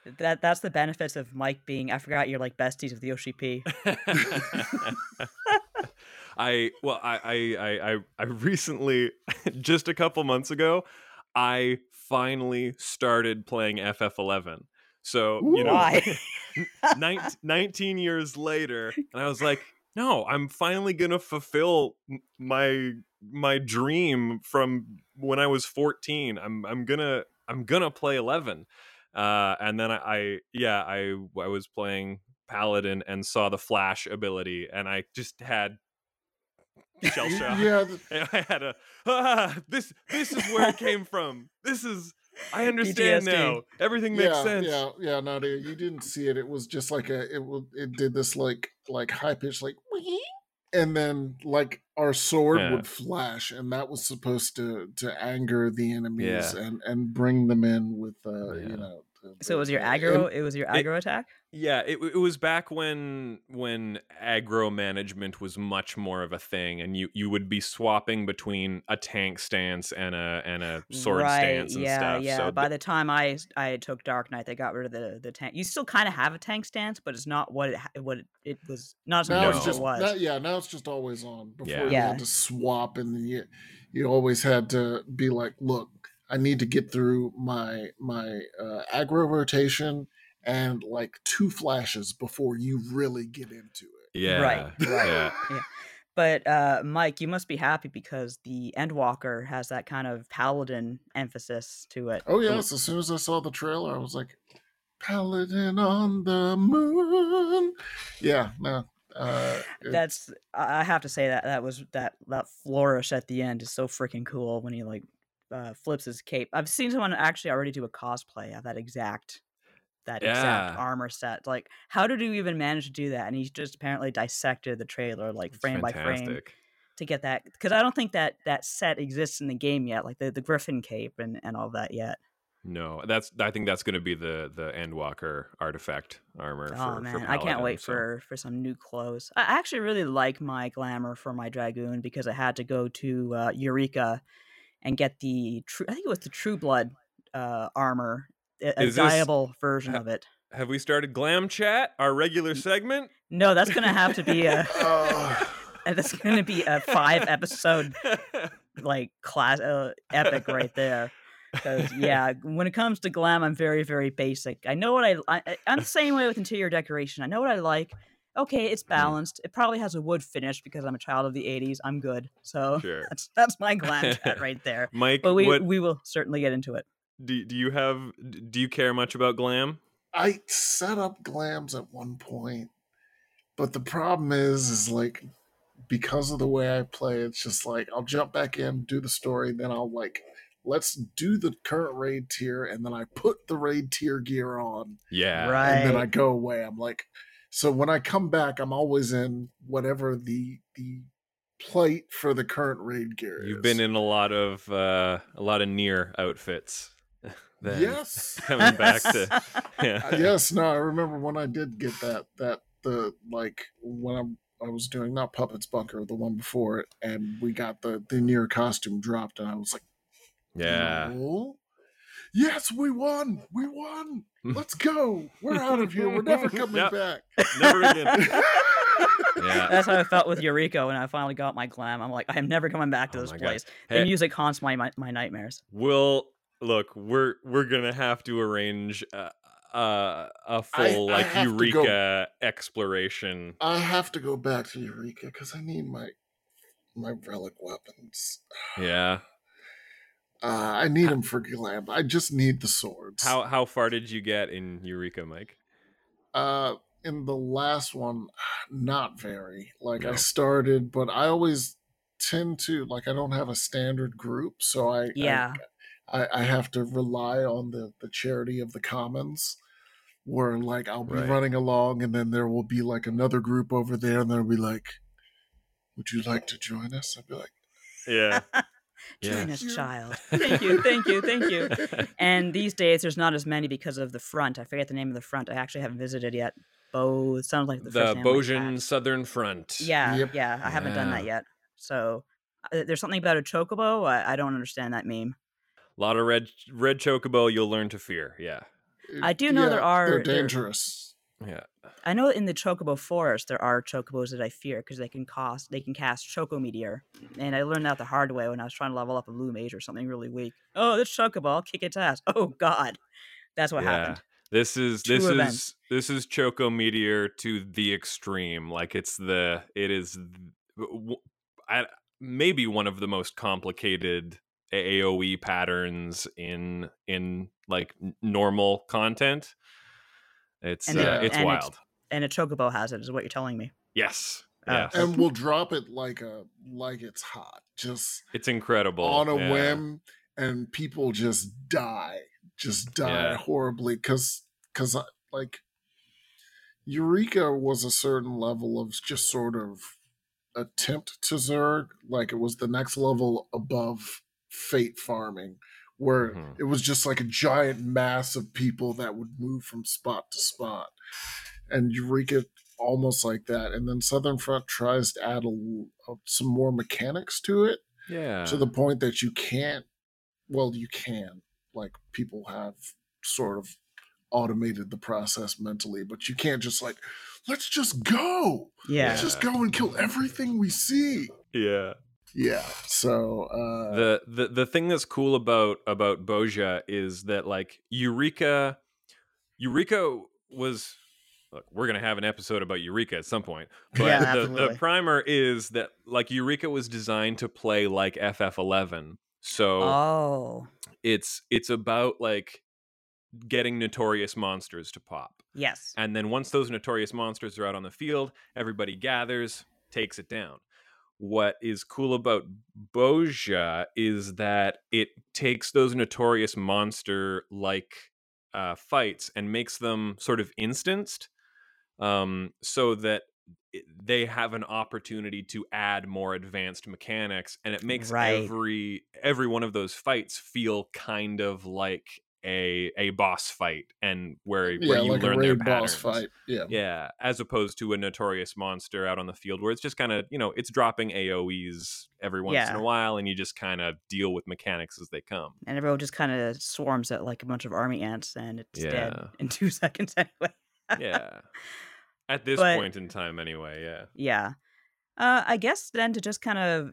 it That that's the benefits of Mike being. I forgot you're like besties with Yoshi P. I well, I, I I I I recently, just a couple months ago, I finally started playing FF11. So, Ooh. you know, Why? 19, 19 years later, and I was like, no, I'm finally going to fulfill my my dream from when I was 14. I'm I'm going to I'm going to play 11. Uh and then I, I yeah, I I was playing paladin and saw the flash ability and I just had shell shock. yeah, th- And I had a ah, this this is where it came from. This is I understand PTSD. now. Everything makes yeah, sense. Yeah, yeah, no, dude, you didn't see it. It was just like a it was it did this like like high pitch like and then like our sword Yeah. would flash and that was supposed to to anger the enemies Yeah. and and bring them in with uh Yeah. you know the- So it was your the- aggro. and- It was your It- aggro attack. Yeah, it, it was back when when aggro management was much more of a thing, and you, you would be swapping between a tank stance and a and a sword right. stance and yeah, stuff. yeah. So By th- the time I I took Dark Knight, they got rid of the the tank. You still kind of have a tank stance, but it's not what it what it, it was. Not as now much it's as just it was. now- yeah now it's just always on before Yeah. you Yeah. had to swap and then you you always had to be like look i need to get through my my uh, aggro rotation and like two flashes before you really get into it yeah, Right, right. yeah. But uh, Mike, you must be happy because the Endwalker has that kind of paladin emphasis to it. oh yes as soon as i saw the trailer i was like paladin on the moon yeah no uh That's I I have to say that that was that that flourish at the end is so freaking cool when he like uh, flips his cape. I've seen someone actually already do a cosplay of that exact that exact armor set. Like, how did you even manage to do that? And he's just apparently dissected the trailer like frame by frame to get that because I don't think that that set exists in the game yet, like the the Griffin cape and and all that yet. No, that's I think that's going to be the the Endwalker artifact armor. Oh for, man, for I can't wait so- for for some new clothes. I actually really like my glamour for my dragoon because I had to go to uh, Eureka and get the true. I think it was the True Blood uh, armor, a, a Is this- version ha- of it. Have we started Glam Chat, our regular segment? No, that's gonna have to be a. Oh. that's gonna be a five episode like class uh, epic right there. Because yeah, when it comes to glam, I'm very very basic. I know what I, I I'm the same way with interior decoration. I know what I like. Okay, it's mm-hmm. balanced. It probably has a wood finish because I'm a child of the '80s. I'm good. So Sure. that's that's my glam chat right there. Mike, But we what we will certainly get into it. do, do you have? Do you care much about glam? I set up glams at one point, but the problem is, is like because of the way I play, it's just like I'll jump back in, do the story, then I'll like let's do the current raid tier, and then I put the raid tier gear on, Yeah, Right. and then I go away. I'm like, so when I come back, I'm always in whatever the the plate for the current raid gear. You've been in a lot of uh, a lot of NieR outfits. then. Yes. coming back to yeah. Uh, yes, no, I remember when I did get that that the like when I'm I was doing not puppets bunker the one before it and we got the the NieR costume dropped and I was like yeah. "No? Yes we won we won let's go we're out of here we're never coming Yep. back Never again. Yeah. That's how I felt with Eureka when I finally got my glam. I'm like, I am never coming back to Oh this place. Hey- The music haunts my, my my nightmares. We'll look. We're we're gonna have to arrange uh, uh, a full I like have to go- Eureka exploration. I have to go back to Eureka because I need my my relic weapons Yeah. Uh, I need them for glam I just need the swords How how far did you get in Eureka, Mike? Uh, in the last one, not very. Like I started, but I always tend to like I don't have a standard group, so I I- Yeah. I, I have to rely on the the charity of the commons. Where like I'll be Right. running along, and then there will be like another group over there, and they'll be like, "Would you like to join us?" I'd be like, Yeah. Join Yeah. us, child. Thank you, thank you, thank you. And these days, there's not as many because of the front. I forget the name of the front. I actually haven't visited yet. Bo, it sounds like the, the first like Bozjan. Southern Front. Yeah, Yep. yeah. I haven't done that yet. So uh, there's something about a chocobo. I, I don't understand that meme. A lot of red red chocobo you'll learn to fear. Yeah. I do know there are- They're there- dangerous. Yeah. I know in the Chocobo Forest there are Chocobos that I fear because they can cost they can cast Choco Meteor, and I learned that the hard way when I was trying to level up a Blue Mage or something really weak. Oh, this Chocobo, I'll kick its ass. Oh God, that's what yeah. happened. This is this is this is Choco Meteor to the extreme. Like it's the it is I, maybe one of the most complicated AOE patterns in in like normal content. It's And uh, it's and it's- wild. And a Chocobo has it, is what you're telling me. yes. Oh. Yes. and we'll drop it like a like it's hot, just it's incredible. on a yeah. whim, and people just die, just die Yeah. horribly because because like Eureka was a certain level of just sort of attempt to Zerg, like it was the next level above Fate farming, where Mhm. it was just like a giant mass of people that would move from spot to spot, and Eureka almost like that, and then Southern Front tries to add a, a- some more mechanics to it Yeah. to the point that you can't well you can like people have sort of automated the process mentally but you can't just like let's just go Yeah. let's just go and kill everything we see yeah. Yeah so uh the the the thing that's cool about about Bozja is that like Eureka Eureka was look, we're gonna have an episode about Eureka at some point. But Yeah, the, the primer is that like Eureka was designed to play like FF11. So Oh, it's it's about like getting notorious monsters to pop. yes. And then once those notorious monsters are out on the field, everybody gathers, takes it down. What is cool about Bozja is that it takes those notorious monster like uh, fights and makes them sort of instanced um, so that they have an opportunity to add more advanced mechanics and it makes Right. every every one of those fights feel kind of like a a boss fight and where, yeah where you like a learn their raid boss patterns. fight yeah Yeah, as opposed to a notorious monster out on the field where it's just kind of, you know, it's dropping AoEs every once in a while and you just kind of deal with mechanics as they come. And everyone just kind of swarms at like a bunch of army ants, and it's dead in two seconds anyway. Yeah. At this But- point in time anyway, yeah. Yeah. Uh, I guess then to just kind of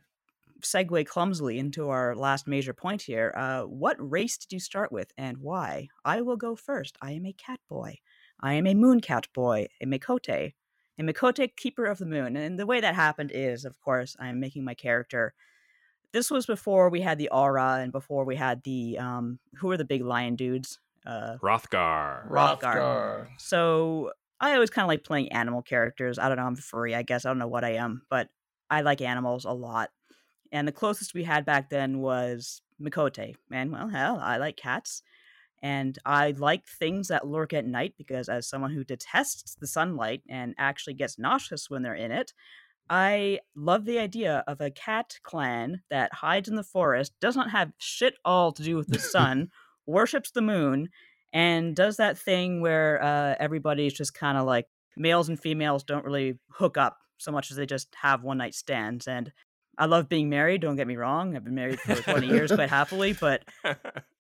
segue clumsily into our last major point here, uh, what race did you start with and why? I will go first. I am a cat boy. I am a moon cat boy, a Miqo'te, a Miqo'te keeper of the moon. And the way that happened is, of course, I'm making my character. This was before we had the Au Ra and before we had the um, who are the big lion dudes? Uh, Hrothgar. Hrothgar. Hrothgar. so I always kind of like playing animal characters. I don't know, I'm furry, I guess. I don't know what I am, but I like animals a lot. And the closest we had back then was Miqo'te. And well, hell, I like cats. And I like things that lurk at night because, as someone who detests the sunlight and actually gets nauseous when they're in it, I love the idea of a cat clan that hides in the forest, does not have shit all to do with the sun, worships the moon, and does that thing where uh, everybody's just kind of like males and females don't really hook up so much as they just have one night stands. And I love being married. Don't get me wrong; I've been married for twenty years quite happily. But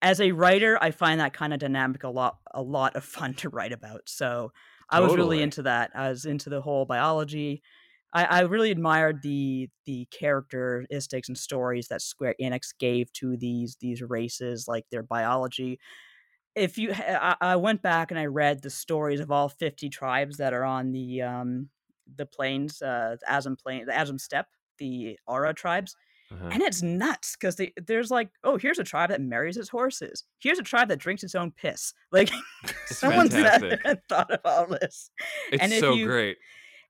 as a writer, I find that kind of dynamic a lot, a lot of fun to write about. So I was really into that. I was into the whole biology. I, I really admired the the characteristics and stories that Square Enix gave to these these races, like their biology. If you, I, I went back and I read the stories of all fifty tribes that are on the um the plains, uh, the Azim plain, the Azim steppe, the Au Ra tribes Uh-huh. and it's nuts because there's like oh here's a tribe that marries its horses here's a tribe that drinks its own piss like It's someone fantastic. there and thought of all this It's and so you- great.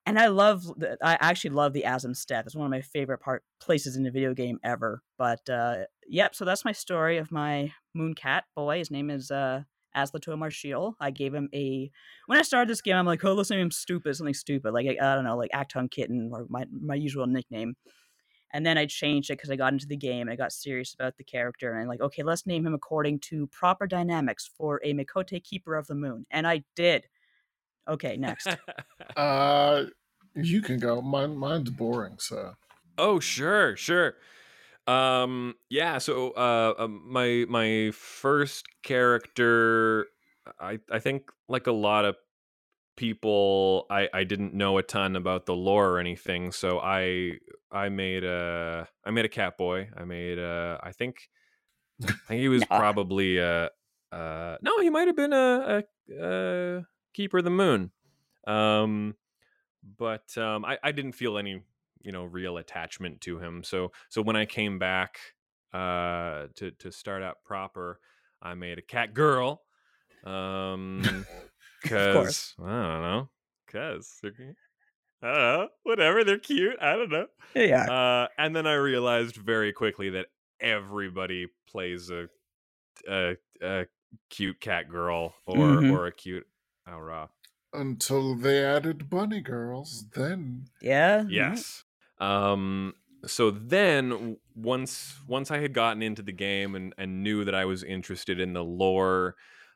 and i love the, i actually love the Azim steppe it's one of my favorite part places in a video game ever but uh yep so that's my story of my moon cat boy his name is uh Aslato Martial. I gave him a when I started this game. I'm like, oh, let's name him stupid, something stupid, like I don't know, like Acton Kitten or my my usual nickname. And then I changed it because I got into the game and I got serious about the character. And I'm like, okay, let's name him according to proper dynamics for a Miqo'te Keeper of the Moon. And I did. Okay, next. Uh, you can go. Mine, mine's boring. So Oh, sure, sure. Um, yeah. So, uh, um, my my first character, I I think like a lot of people I, I didn't know a ton about the lore or anything so i i made a i made a cat boy i made a i think i think he was Nah. probably a uh no he might have been a, a, a keeper of the moon um but um I, I didn't feel any you know real attachment to him so so when i came back uh to to start out proper i made a cat girl um because I don't know. Because they're. I don't know. Whatever. They're cute. I don't know. Yeah. Uh, and then I realized very quickly that everybody plays a a, a cute cat girl or Mhm. or a cute Au Ra. Until they added bunny girls, then Yeah. Yes. Um. So then, once once I had gotten into the game and and knew that I was interested in the lore,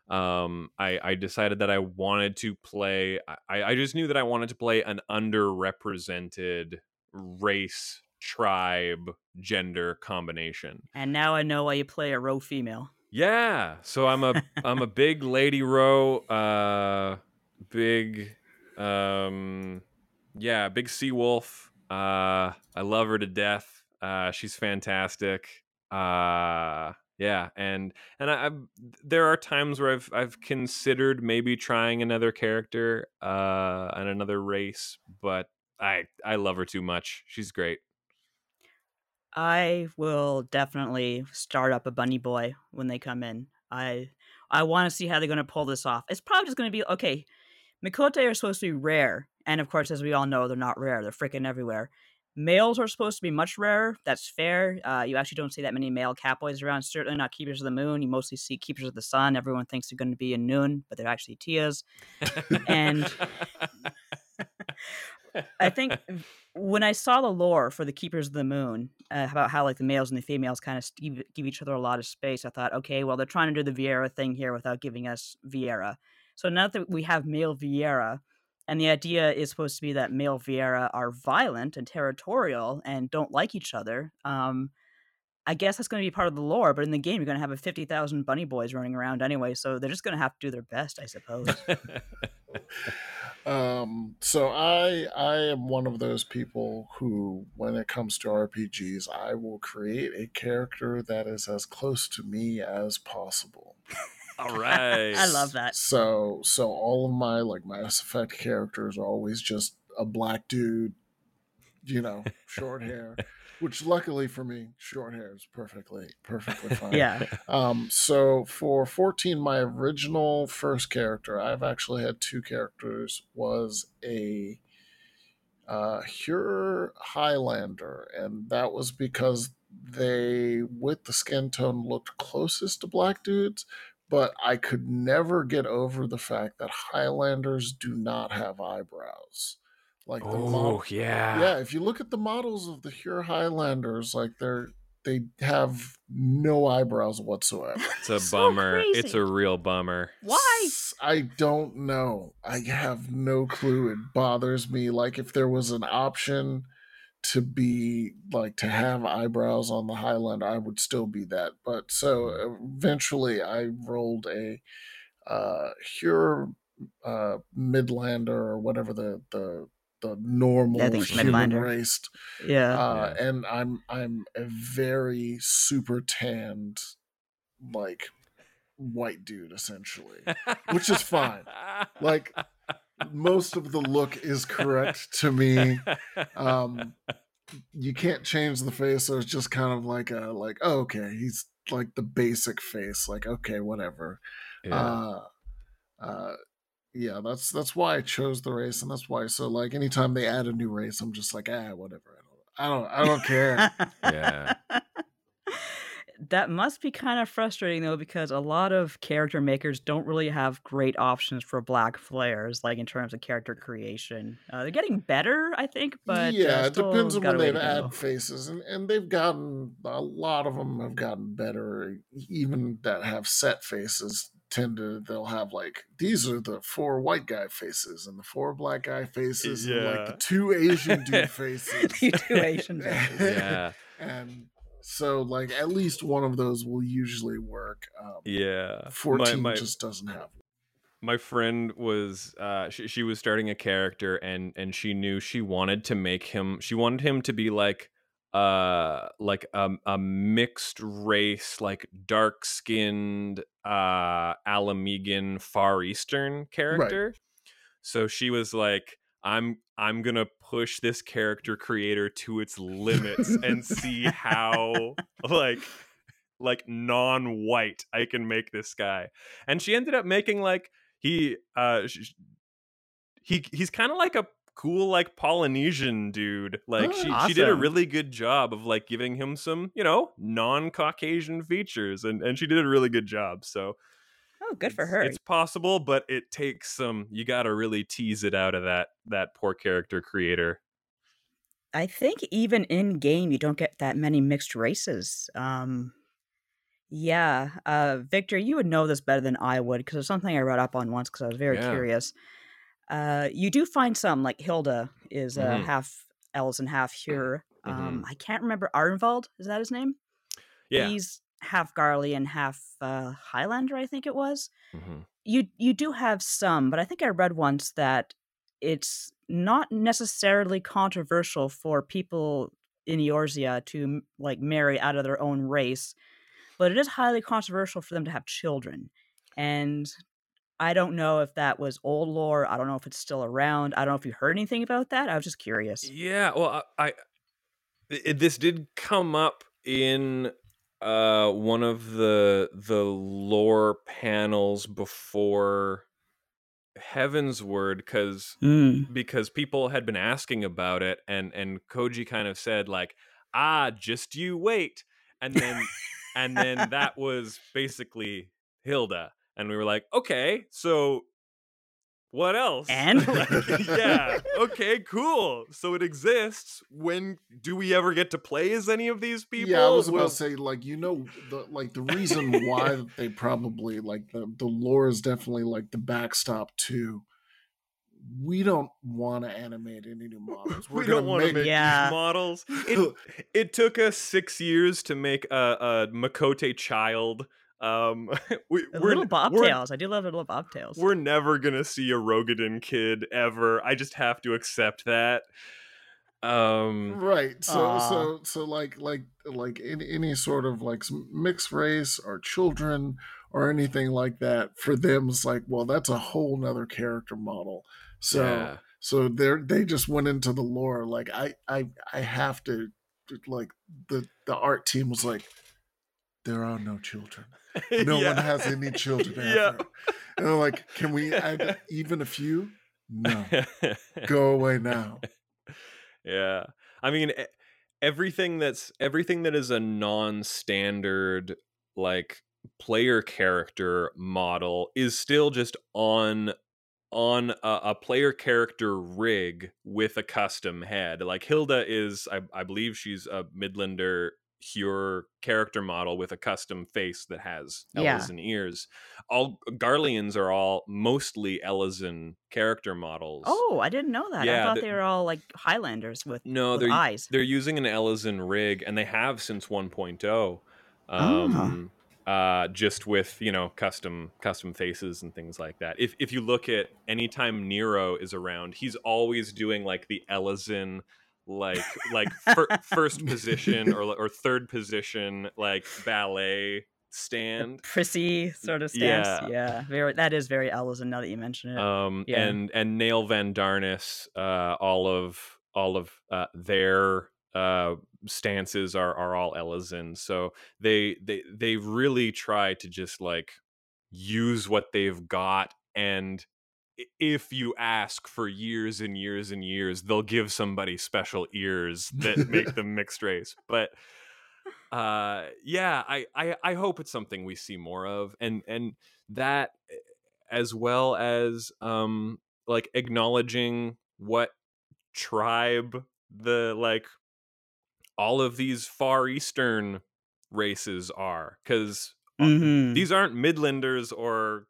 um, I I decided that I wanted to play. I I just knew that I wanted to play an underrepresented race, tribe, gender combination. And now I know why you play a row female. Yeah. So I'm a I'm a big lady row, uh big um yeah, big sea wolf. Uh I love her to death. Uh she's fantastic. Uh yeah, and and I, I've there are times where I've I've considered maybe trying another character uh and another race, but I I love her too much. She's great. I will definitely start up a bunny boy when they come in. I I want to see how they're going to pull this off. It's probably just going to be okay. Miqo'te are supposed to be rare, and of course, as we all know, they're not rare. They're freaking everywhere. Males are supposed to be much rarer. That's fair. Uh, you actually don't see that many male catboys around. Certainly not keepers of the moon. You mostly see keepers of the sun. Everyone thinks they're going to be in noon, but they're actually tias. And- I think when I saw the lore for the Keepers of the Moon uh, about how like the males and the females kind of give, give each other a lot of space, I thought, okay, well they're trying to do the Viera thing here without giving us Viera. So now that we have male Viera, and the idea is supposed to be that male Viera are violent and territorial and don't like each other. Um, I guess that's going to be part of the lore, but in the game you're going to have a fifty thousand bunny boys running around anyway, so they're just going to have to do their best, I suppose. Um, so I I am one of those people who, when it comes to RPGs, I will create a character that is as close to me as possible. All right. I love that. So so all of my like Mass Effect characters are always just a black dude, you know, short hair. Which luckily for me, short hair is perfectly perfectly fine. Yeah. Um, so for 14, my original first character, I've actually had two characters, was a uh, Hyur Highlander, and that was because they, with the skin tone, looked closest to black dudes. But I could never get over the fact that Highlanders do not have eyebrows. Like the Oh model, yeah. yeah, if you look at the models of the Hyur Highlanders, like they're they have no eyebrows whatsoever. It's a So bummer. It's a real bummer. Why? I don't know. I have no clue. It bothers me. Like if there was an option to be like to have eyebrows on the Highlander, I would still be that. But so eventually, I rolled a uh, Hyur uh, Midlander or whatever the the the normal I think human Midlander. race Yeah. uh, and I'm I'm a very super tanned, like white dude essentially. Which is fine. Like most of the look is correct to me. Um, you can't change the face, so it's just kind of like a like oh, okay, he's like the basic face. Like okay, whatever. Yeah. Uh, uh, yeah, that's that's why I chose the race, and that's why. So like, anytime they add a new race, I'm just like, ah, whatever. I don't, I don't, I don't care. Yeah. That must be kind of frustrating though, because a lot of character makers don't really have great options for black flares, like in terms of character creation. Uh, they're getting better, I think, but yeah, uh, it depends on got when they've to added faces, and and they've gotten a lot of them have gotten better. Even that have set faces tend to they'll have like these are the four white guy faces and the four black guy faces and like the Yeah. two Asian dude faces. The two Asian faces. yeah. and so like at least one of those will usually work. Um, Yeah. Fourteen my, my, just doesn't have. my friend was uh she, she was starting a character and and she knew she wanted to make him she wanted him to be like uh like a, a mixed race like dark skinned uh Ala Mhigan far eastern character so she was like i'm i'm gonna push this character creator to its limits and see how like like non-white i can make this guy. And she ended up making like he uh sh- he he's kind of like a cool like polynesian dude. Like Oh, she, she did a really good job of like giving him some you know non-caucasian features and and she did a really good job so Oh, good for her. it's possible but it takes some you gotta really tease it out of that that poor character creator I think even in game you don't get that many mixed races. Um, yeah, uh, Victor, you would know this better than I would because it's something I read up on once because I was very Yeah. curious. Uh, you do find some like Hilda is uh, Mhm. half elves and half Hyur. Mm-hmm. Um, I can't remember Arenvald. Is that his name? yeah He's half Garlean and half uh, Highlander, I think it was Mhm. you you do have some, but I think I read once that it's not necessarily controversial for people in Eorzea to like marry out of their own race, but it is highly controversial for them to have children. And I don't know if that was old lore. I don't know if it's still around. I don't know if you heard anything about that. I was just curious. Yeah, well, I, I it, this did come up in uh one of the the lore panels before Heavensward because Mm. because people had been asking about it and and Koji kind of said like ah just you wait and then and then that was basically Hilda and we were like okay so what else And? Like, yeah okay cool so it exists when do we ever get to play as any of these people Yeah, I was about Well, to say, like, you know, the like the reason why they probably like the the lore is definitely like the backstop to. We don't want to animate any new models. We're we don't want to make Yeah. these models. It, it took us six years to make a, a Miqo'te child. Um, we, A we're, little bobtails. I do love little bobtails. we're never gonna see a Roegadyn kid ever. I just have to accept that. Um, right. So Aw. so so like like like any, any sort of like mixed race or children or anything like that for them it's like well that's a whole nother character model. So yeah. so they are they just went into the lore like i i i have to like the the art team was like there are no children. No Yeah. one has any children Yeah. and they're like can we add even a few? No. Go away now. Yeah. I mean everything that's everything that is a non-standard like player character model is still just on on a, a player character rig with a custom head. Like hilda is i, I believe she's a midlander Hyur character model with a custom face that has Yeah. Elezen ears. All Garleans are all mostly Elezen character models. Oh, I didn't know that. Yeah, I thought the- they were all like Highlanders with, no, with they're eyes. they're using an Elezen rig, and they have since 1.0. Ah. Um, uh, just with you know custom custom faces and things like that. If if you look at anytime Nero is around, he's always doing like the Elezen like like fir- first position or or third position like ballet stand. prissy sort of stance. Yeah. Yeah. very. That is very Elezen. Now that you mention it. um Yeah. and and Nael van Darnus uh all of all of uh their uh stances are are all Elezen so they they they really try to just like use what they've got and if you ask for years and years and years they'll give somebody special ears that make them mixed race but uh yeah I, I i hope it's something we see more of and and that eh, as well as um like acknowledging what tribe the like all of these far eastern races are because Mhm. these aren't midlanders or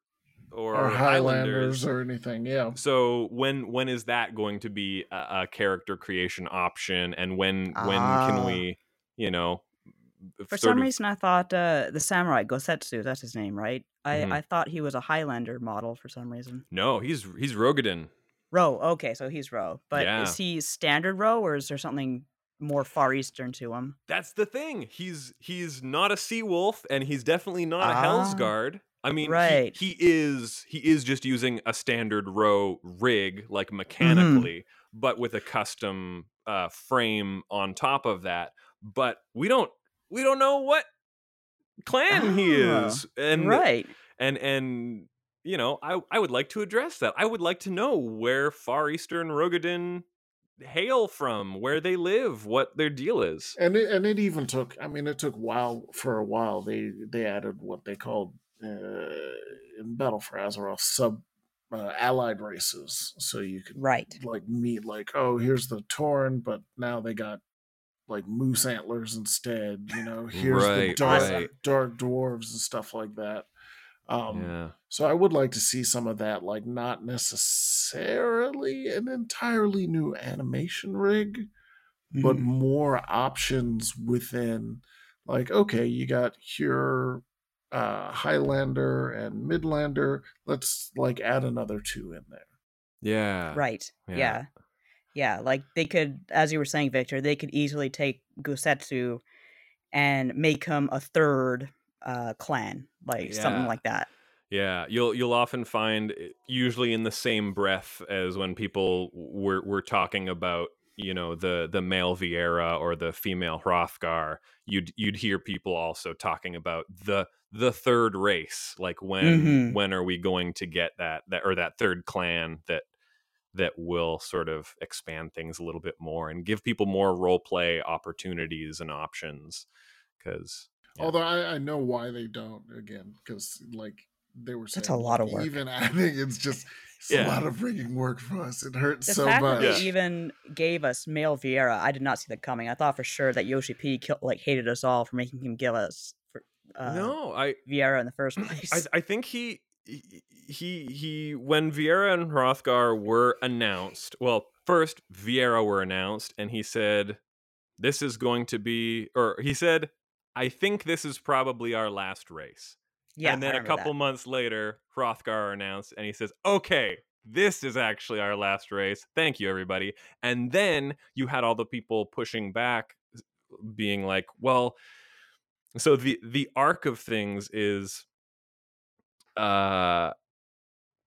or, or highlanders, highlanders or anything yeah so when when is that going to be a, a character creation option and when when Ah. can we you know For some of- reason, I thought uh, the samurai Gosetsu, that's his name, right? I, Mhm. I thought he was a Highlander model for some reason. no, he's he's Roegadyn. Ro, okay, so he's Ro. But Yeah. is he standard Ro or is there something more Far Eastern to him? That's the thing. He's he's not a sea wolf, and he's definitely not a Ah, Hellsguard. I mean, he- right. he, is he is just using a standard row rig, like Mm-hmm. mechanically, but with a custom uh, frame on top of that. But we don't we don't know what clan he Ah, is, and right. and and you know, I I would like to address that. I would like to know where Far Eastern Roegadyn hail from, where they live, what their deal is. and it, and it even took i mean it took while for a while they they added what they called in battle for azeroth sub uh, allied races so you can Right. like meet like oh here's the tauren but now they got like moose antlers instead you know here's the dark right. dark dwarves and stuff like that um yeah. so i would like to see some of that like not necessarily an entirely new animation rig but Mhm. more options within like okay you got your uh highlander and midlander let's like add another two in there Yeah. Right. Yeah. Yeah. yeah. Like they could, as you were saying, Victor, they could easily take Gosetsu and make him a third uh, clan, like something like that. Yeah, you'll you'll often find eh, usually in the same breath as when people were were talking about you know the the male Viera or the female Hrothgar, you'd you'd hear people also talking about the the third race, like when Mhm. when are we going to get that that or that third clan that that will sort of expand things a little bit more and give people more role play opportunities and options because Yeah. although I, I know why they don't again because like they were saying That's a lot of like, work. even adding it's just it's Yeah. a lot of freaking work for us it hurts The so fact much that they even gave us male Viera, I did not see that coming. I thought for sure that Yoshi P kill, like hated us all for making him give us for, uh, no, I Viera in the first place. I, I think he he he when Viera and Hrothgar were announced. Well, first Viera were announced, and he said, "This is going to be," or he said, "I think this is probably our last race." yeah, and then a couple that. months later, Hrothgar announced, and he says, "Okay." This is actually our last race. Thank you, everybody. And then you had all the people pushing back, being like, "Well, so the the arc of things is uh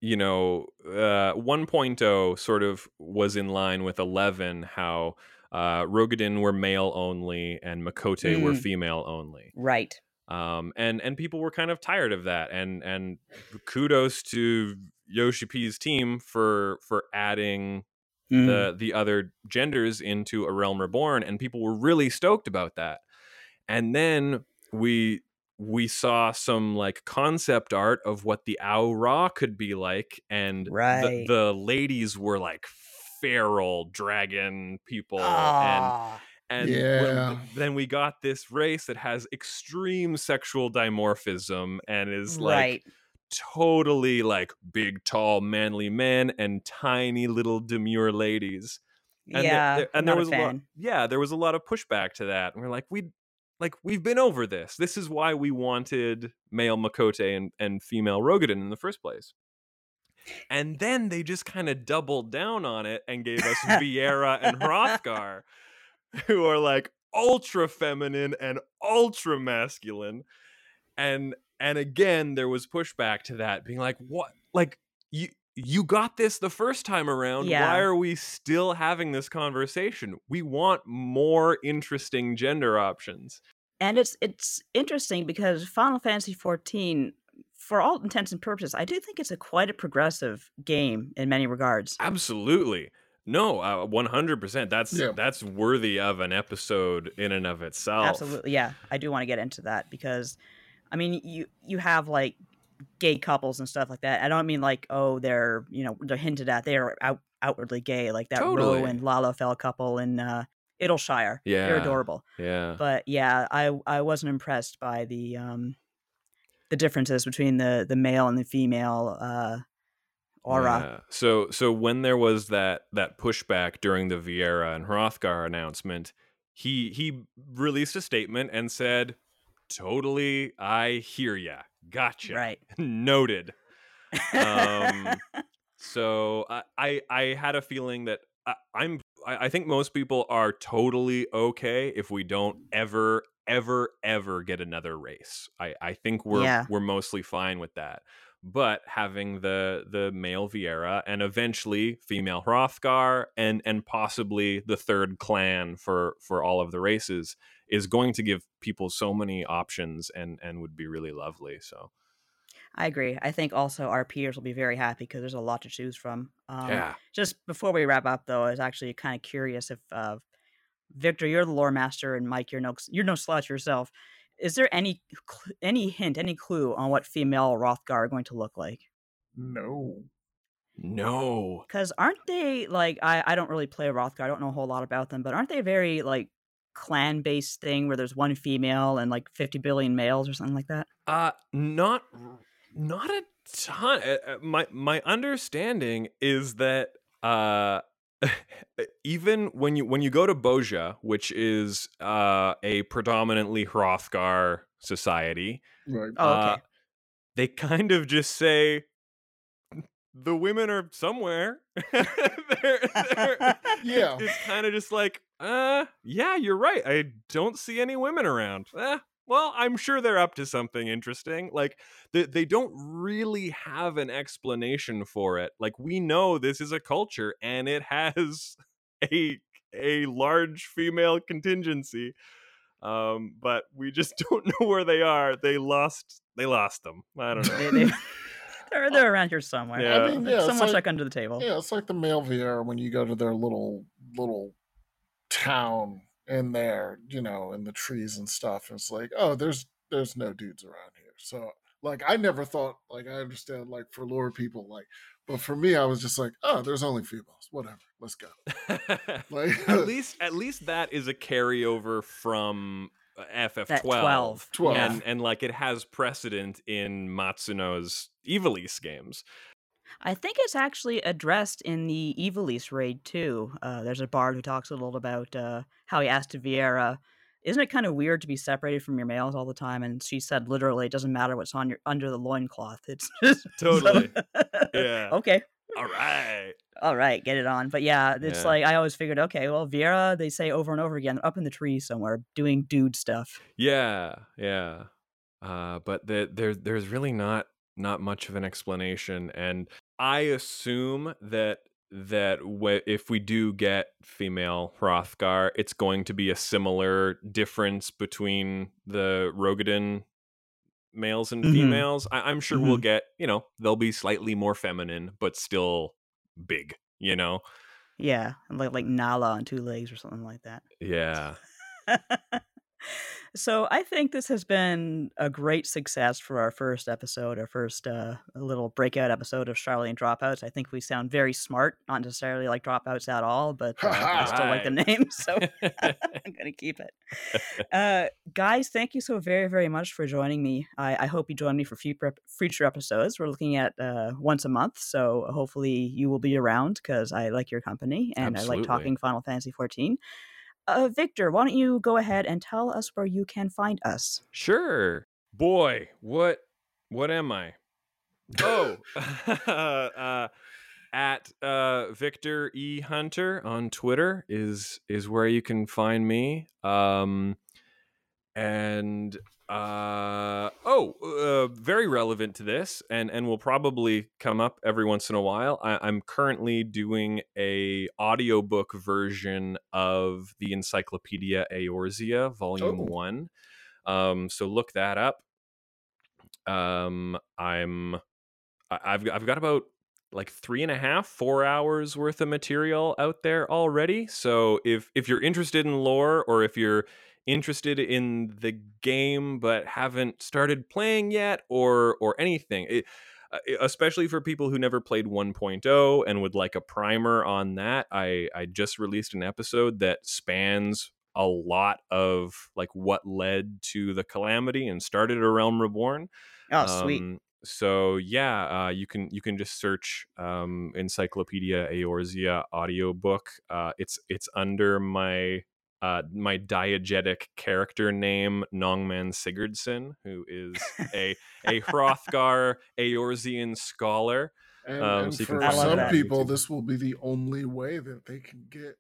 you know uh 1.0 sort of was in line with 11 how uh Roegadyn were male only and Miqo'te were Mm. female only Right. um and and people were kind of tired of that and and kudos to yoshi p's team for for adding Mm. the the other genders into a realm reborn and people were really stoked about that and then we we saw some like concept art of what the Au Ra could be like and the, Right. the ladies were like feral dragon people and Ah, and when- Yeah. then we got this race that has extreme sexual dimorphism and is like right. totally like big, tall, manly men and tiny little demure ladies. And yeah. there, and not there was a a lot, yeah, there was a lot of pushback to that. And we're like, we like we've been over this. This is why we wanted male Miqo'te and, and female Roegadyn in the first place. And then they just kind of doubled down on it and gave us Viera and Hrothgar, who are like ultra feminine and ultra masculine. And and again, there was pushback to that, being like, what like you you got this the first time around. Yeah. Why are we still having this conversation? We want more interesting gender options. and it's it's interesting because Final Fantasy XIV, for all intents and purposes, I do think it's a quite a progressive game in many regards. Absolutely. No, uh, 100%. That's Yeah. that's worthy of an episode in and of itself. Absolutely, yeah, I do want to get into that because, I mean, you you have like gay couples and stuff like that. I don't mean like oh they're you know they're hinted at they are out, outwardly gay like that Totally. Ro and Lalafell couple in uh, Idyllshire. they're adorable. Yeah. But yeah, I I wasn't impressed by the um the differences between the the male and the female uh Au Ra. Yeah. So so when there was that that pushback during the Viera and Hrothgar announcement, he he released a statement and said, "Totally, I hear ya, gotcha, Right. noted." Um, so I, I I had a feeling that I, I'm I, I think most people are totally okay if we don't ever ever ever get another race. I I think we're Yeah. we're mostly fine with that. But having the the male Viera and eventually female Hrothgar and and possibly the third clan for for all of the races is going to give people so many options and and would be really lovely. So I agree. I think also our peers will be very happy because there's a lot to choose from. Um, yeah. Just before we wrap up, though, I was actually kind of curious if uh, Victor, you're the lore master, and Mike, you're no you're no slouch yourself. Is there any any hint, any clue on what female Hrothgar are going to look like? No. No. Because aren't they like I I don't really play Hrothgar. I don't know a whole lot about them, but aren't they very like clan based thing where there's one female and like 50 billion males or something like that? Uh not not a ton. Uh, uh, My my understanding is that uh even when you when you go to Bozja, which is uh a predominantly Hrothgar society, Right. Oh, okay. uh, they kind of just say the women are somewhere. They're- they're- Yeah. it's kind of just like, uh, yeah, you're right. I don't see any women around. Eh, well, I'm sure they're up to something interesting. Like they, they don't really have an explanation for it. Like we know this is a culture and it has a a large female contingency. Um, but we just don't know where they are. They lost they lost them. I don't know. They- they- they're they're around here somewhere. Yeah. I mean, yeah, so much like, like under the table. yeah, it's like the male Viera when you go to their little little town in there, you know, in the trees and stuff. It's like, oh, there's there's no dudes around here. So like I never thought like I understand like for lore people like but for me I was just like, oh, there's only females. Whatever. Let's go. Like at least at least that is a carryover from uh, FF12. 12. 12. And and like it has precedent in Matsuno's Ivalice games. I think it's actually addressed in the Ivalice raid too. Uh, there's a bard who talks a little about uh, how he asked Viera, "Isn't it kind of weird to be separated from your males all the time?" And she said, "Literally, it doesn't matter what's on your under the loincloth. It's just Totally. Yeah. okay, All right. all right, get it on." But yeah, it's Yeah. like I always figured, okay, well, Viera, they say over and over again, up in the tree somewhere doing dude stuff. Yeah, yeah. Uh, but the, there there's really not not much of an explanation, and I assume that that if we do get female Hrothgar, it's going to be a similar difference between the Roegadyn males and Mhm. females. I- I'm sure we'll get, you know, they'll be slightly more feminine, but still big. You know, Yeah, like like Nala on two legs or something like that. yeah. so I think this has been a great success for our first episode, our first uh, little breakout episode of Sharlayan Dropouts. I think we sound very smart, not necessarily like dropouts at all, but uh, I still like the name, so I'm gonna keep it. Uh, guys, thank you so very very much for joining me. I, I hope you join me for future future episodes. We're looking at uh, once a month, so hopefully you will be around because I like your company and I like talking Final Fantasy 14. Uh, Victor, why don't you go ahead and tell us where you can find us? Sure. Boy, what what am I? Oh, uh, at uh, Victor E Hunter on Twitter is is where you can find me. Um, and uh, oh, uh, very relevant to this, and and will probably come up every once in a while. I, I'm currently doing a audiobook version of the Encyclopedia Eorzea, Volume Oh. One. Um, so look that up. Um, I'm I- I've I've got about like three and a half, four hours worth of material out there already. So if if you're interested in lore or if you're interested in the game but haven't started playing yet or or anything, it, uh, especially for people who never played 1.0 and would like a primer on that, I I just released an episode that spans a lot of like what led to the calamity and started a realm reborn Oh, sweet. um, so yeah, uh, you can you can just search um, Encyclopedia Eorzea audiobook. Uh, it's it's under my uh, my diegetic character name, Nongman Sigurdsson, who is a a Hrothgar Eorzean scholar. And, Um, and so for some that. people, this will be the only way that they can get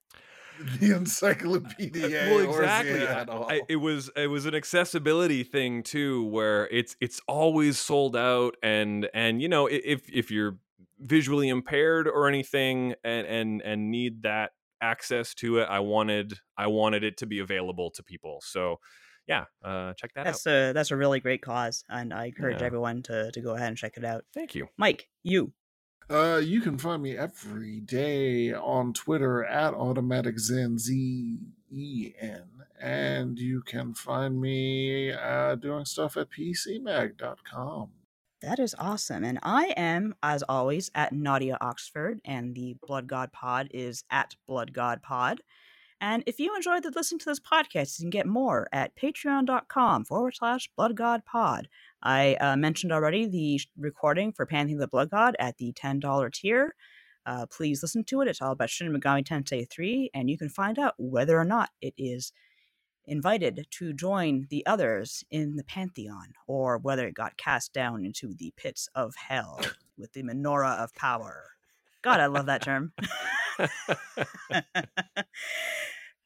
the encyclopedia. well, exactly. I- at all. I- it was it was an accessibility thing too, where it's it's always sold out, and and you know if if you're visually impaired or anything, and and and need that access to it, I wanted I wanted it to be available to people. So yeah, uh, check that That's out. a that's a really great cause, and I encourage Yeah. everyone to to go ahead and check it out. Thank you. Mike, you. Uh, you can find me every day on Twitter at Automatic Zen Z E N, and you can find me uh, doing stuff at PCMag.com. That is awesome. And I am, as always, at Nadia Oxford, and the Blood God Pod is at Blood God Pod. And if you enjoyed the listening to this podcast, you can get more at patreon.com forward slash blood god pod. I uh, mentioned already the recording for Pantheon the Blood God at the $10 tier. Uh, please listen to it. It's all about Shin Megami Tensei 3, and you can find out whether or not it is invited to join the others in the pantheon, or whether it got cast down into the pits of hell with the menorah of power. God, I love that term.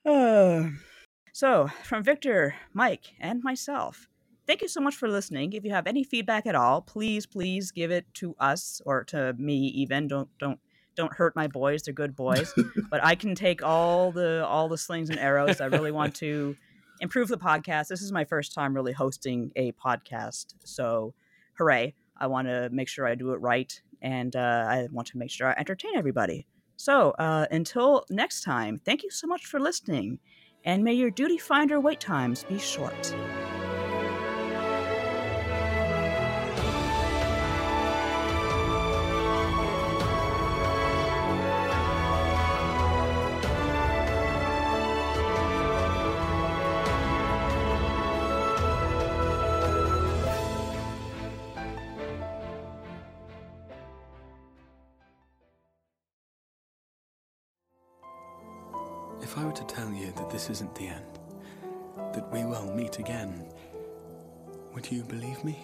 Uh, so, from Victor, Mike, and myself, thank you so much for listening. If you have any feedback at all, please, please give it to us or to me. Even don't don't don't hurt my boys; they're good boys. but I can take all the all the slings and arrows. I really want to improve the podcast. This is my first time really hosting a podcast, so hooray! I want to make sure I do it right, and uh, I want to make sure I entertain everybody. So uh, until next time, thank you so much for listening, and may your duty finder wait times be short. This isn't the end, that we will meet again, would you believe me?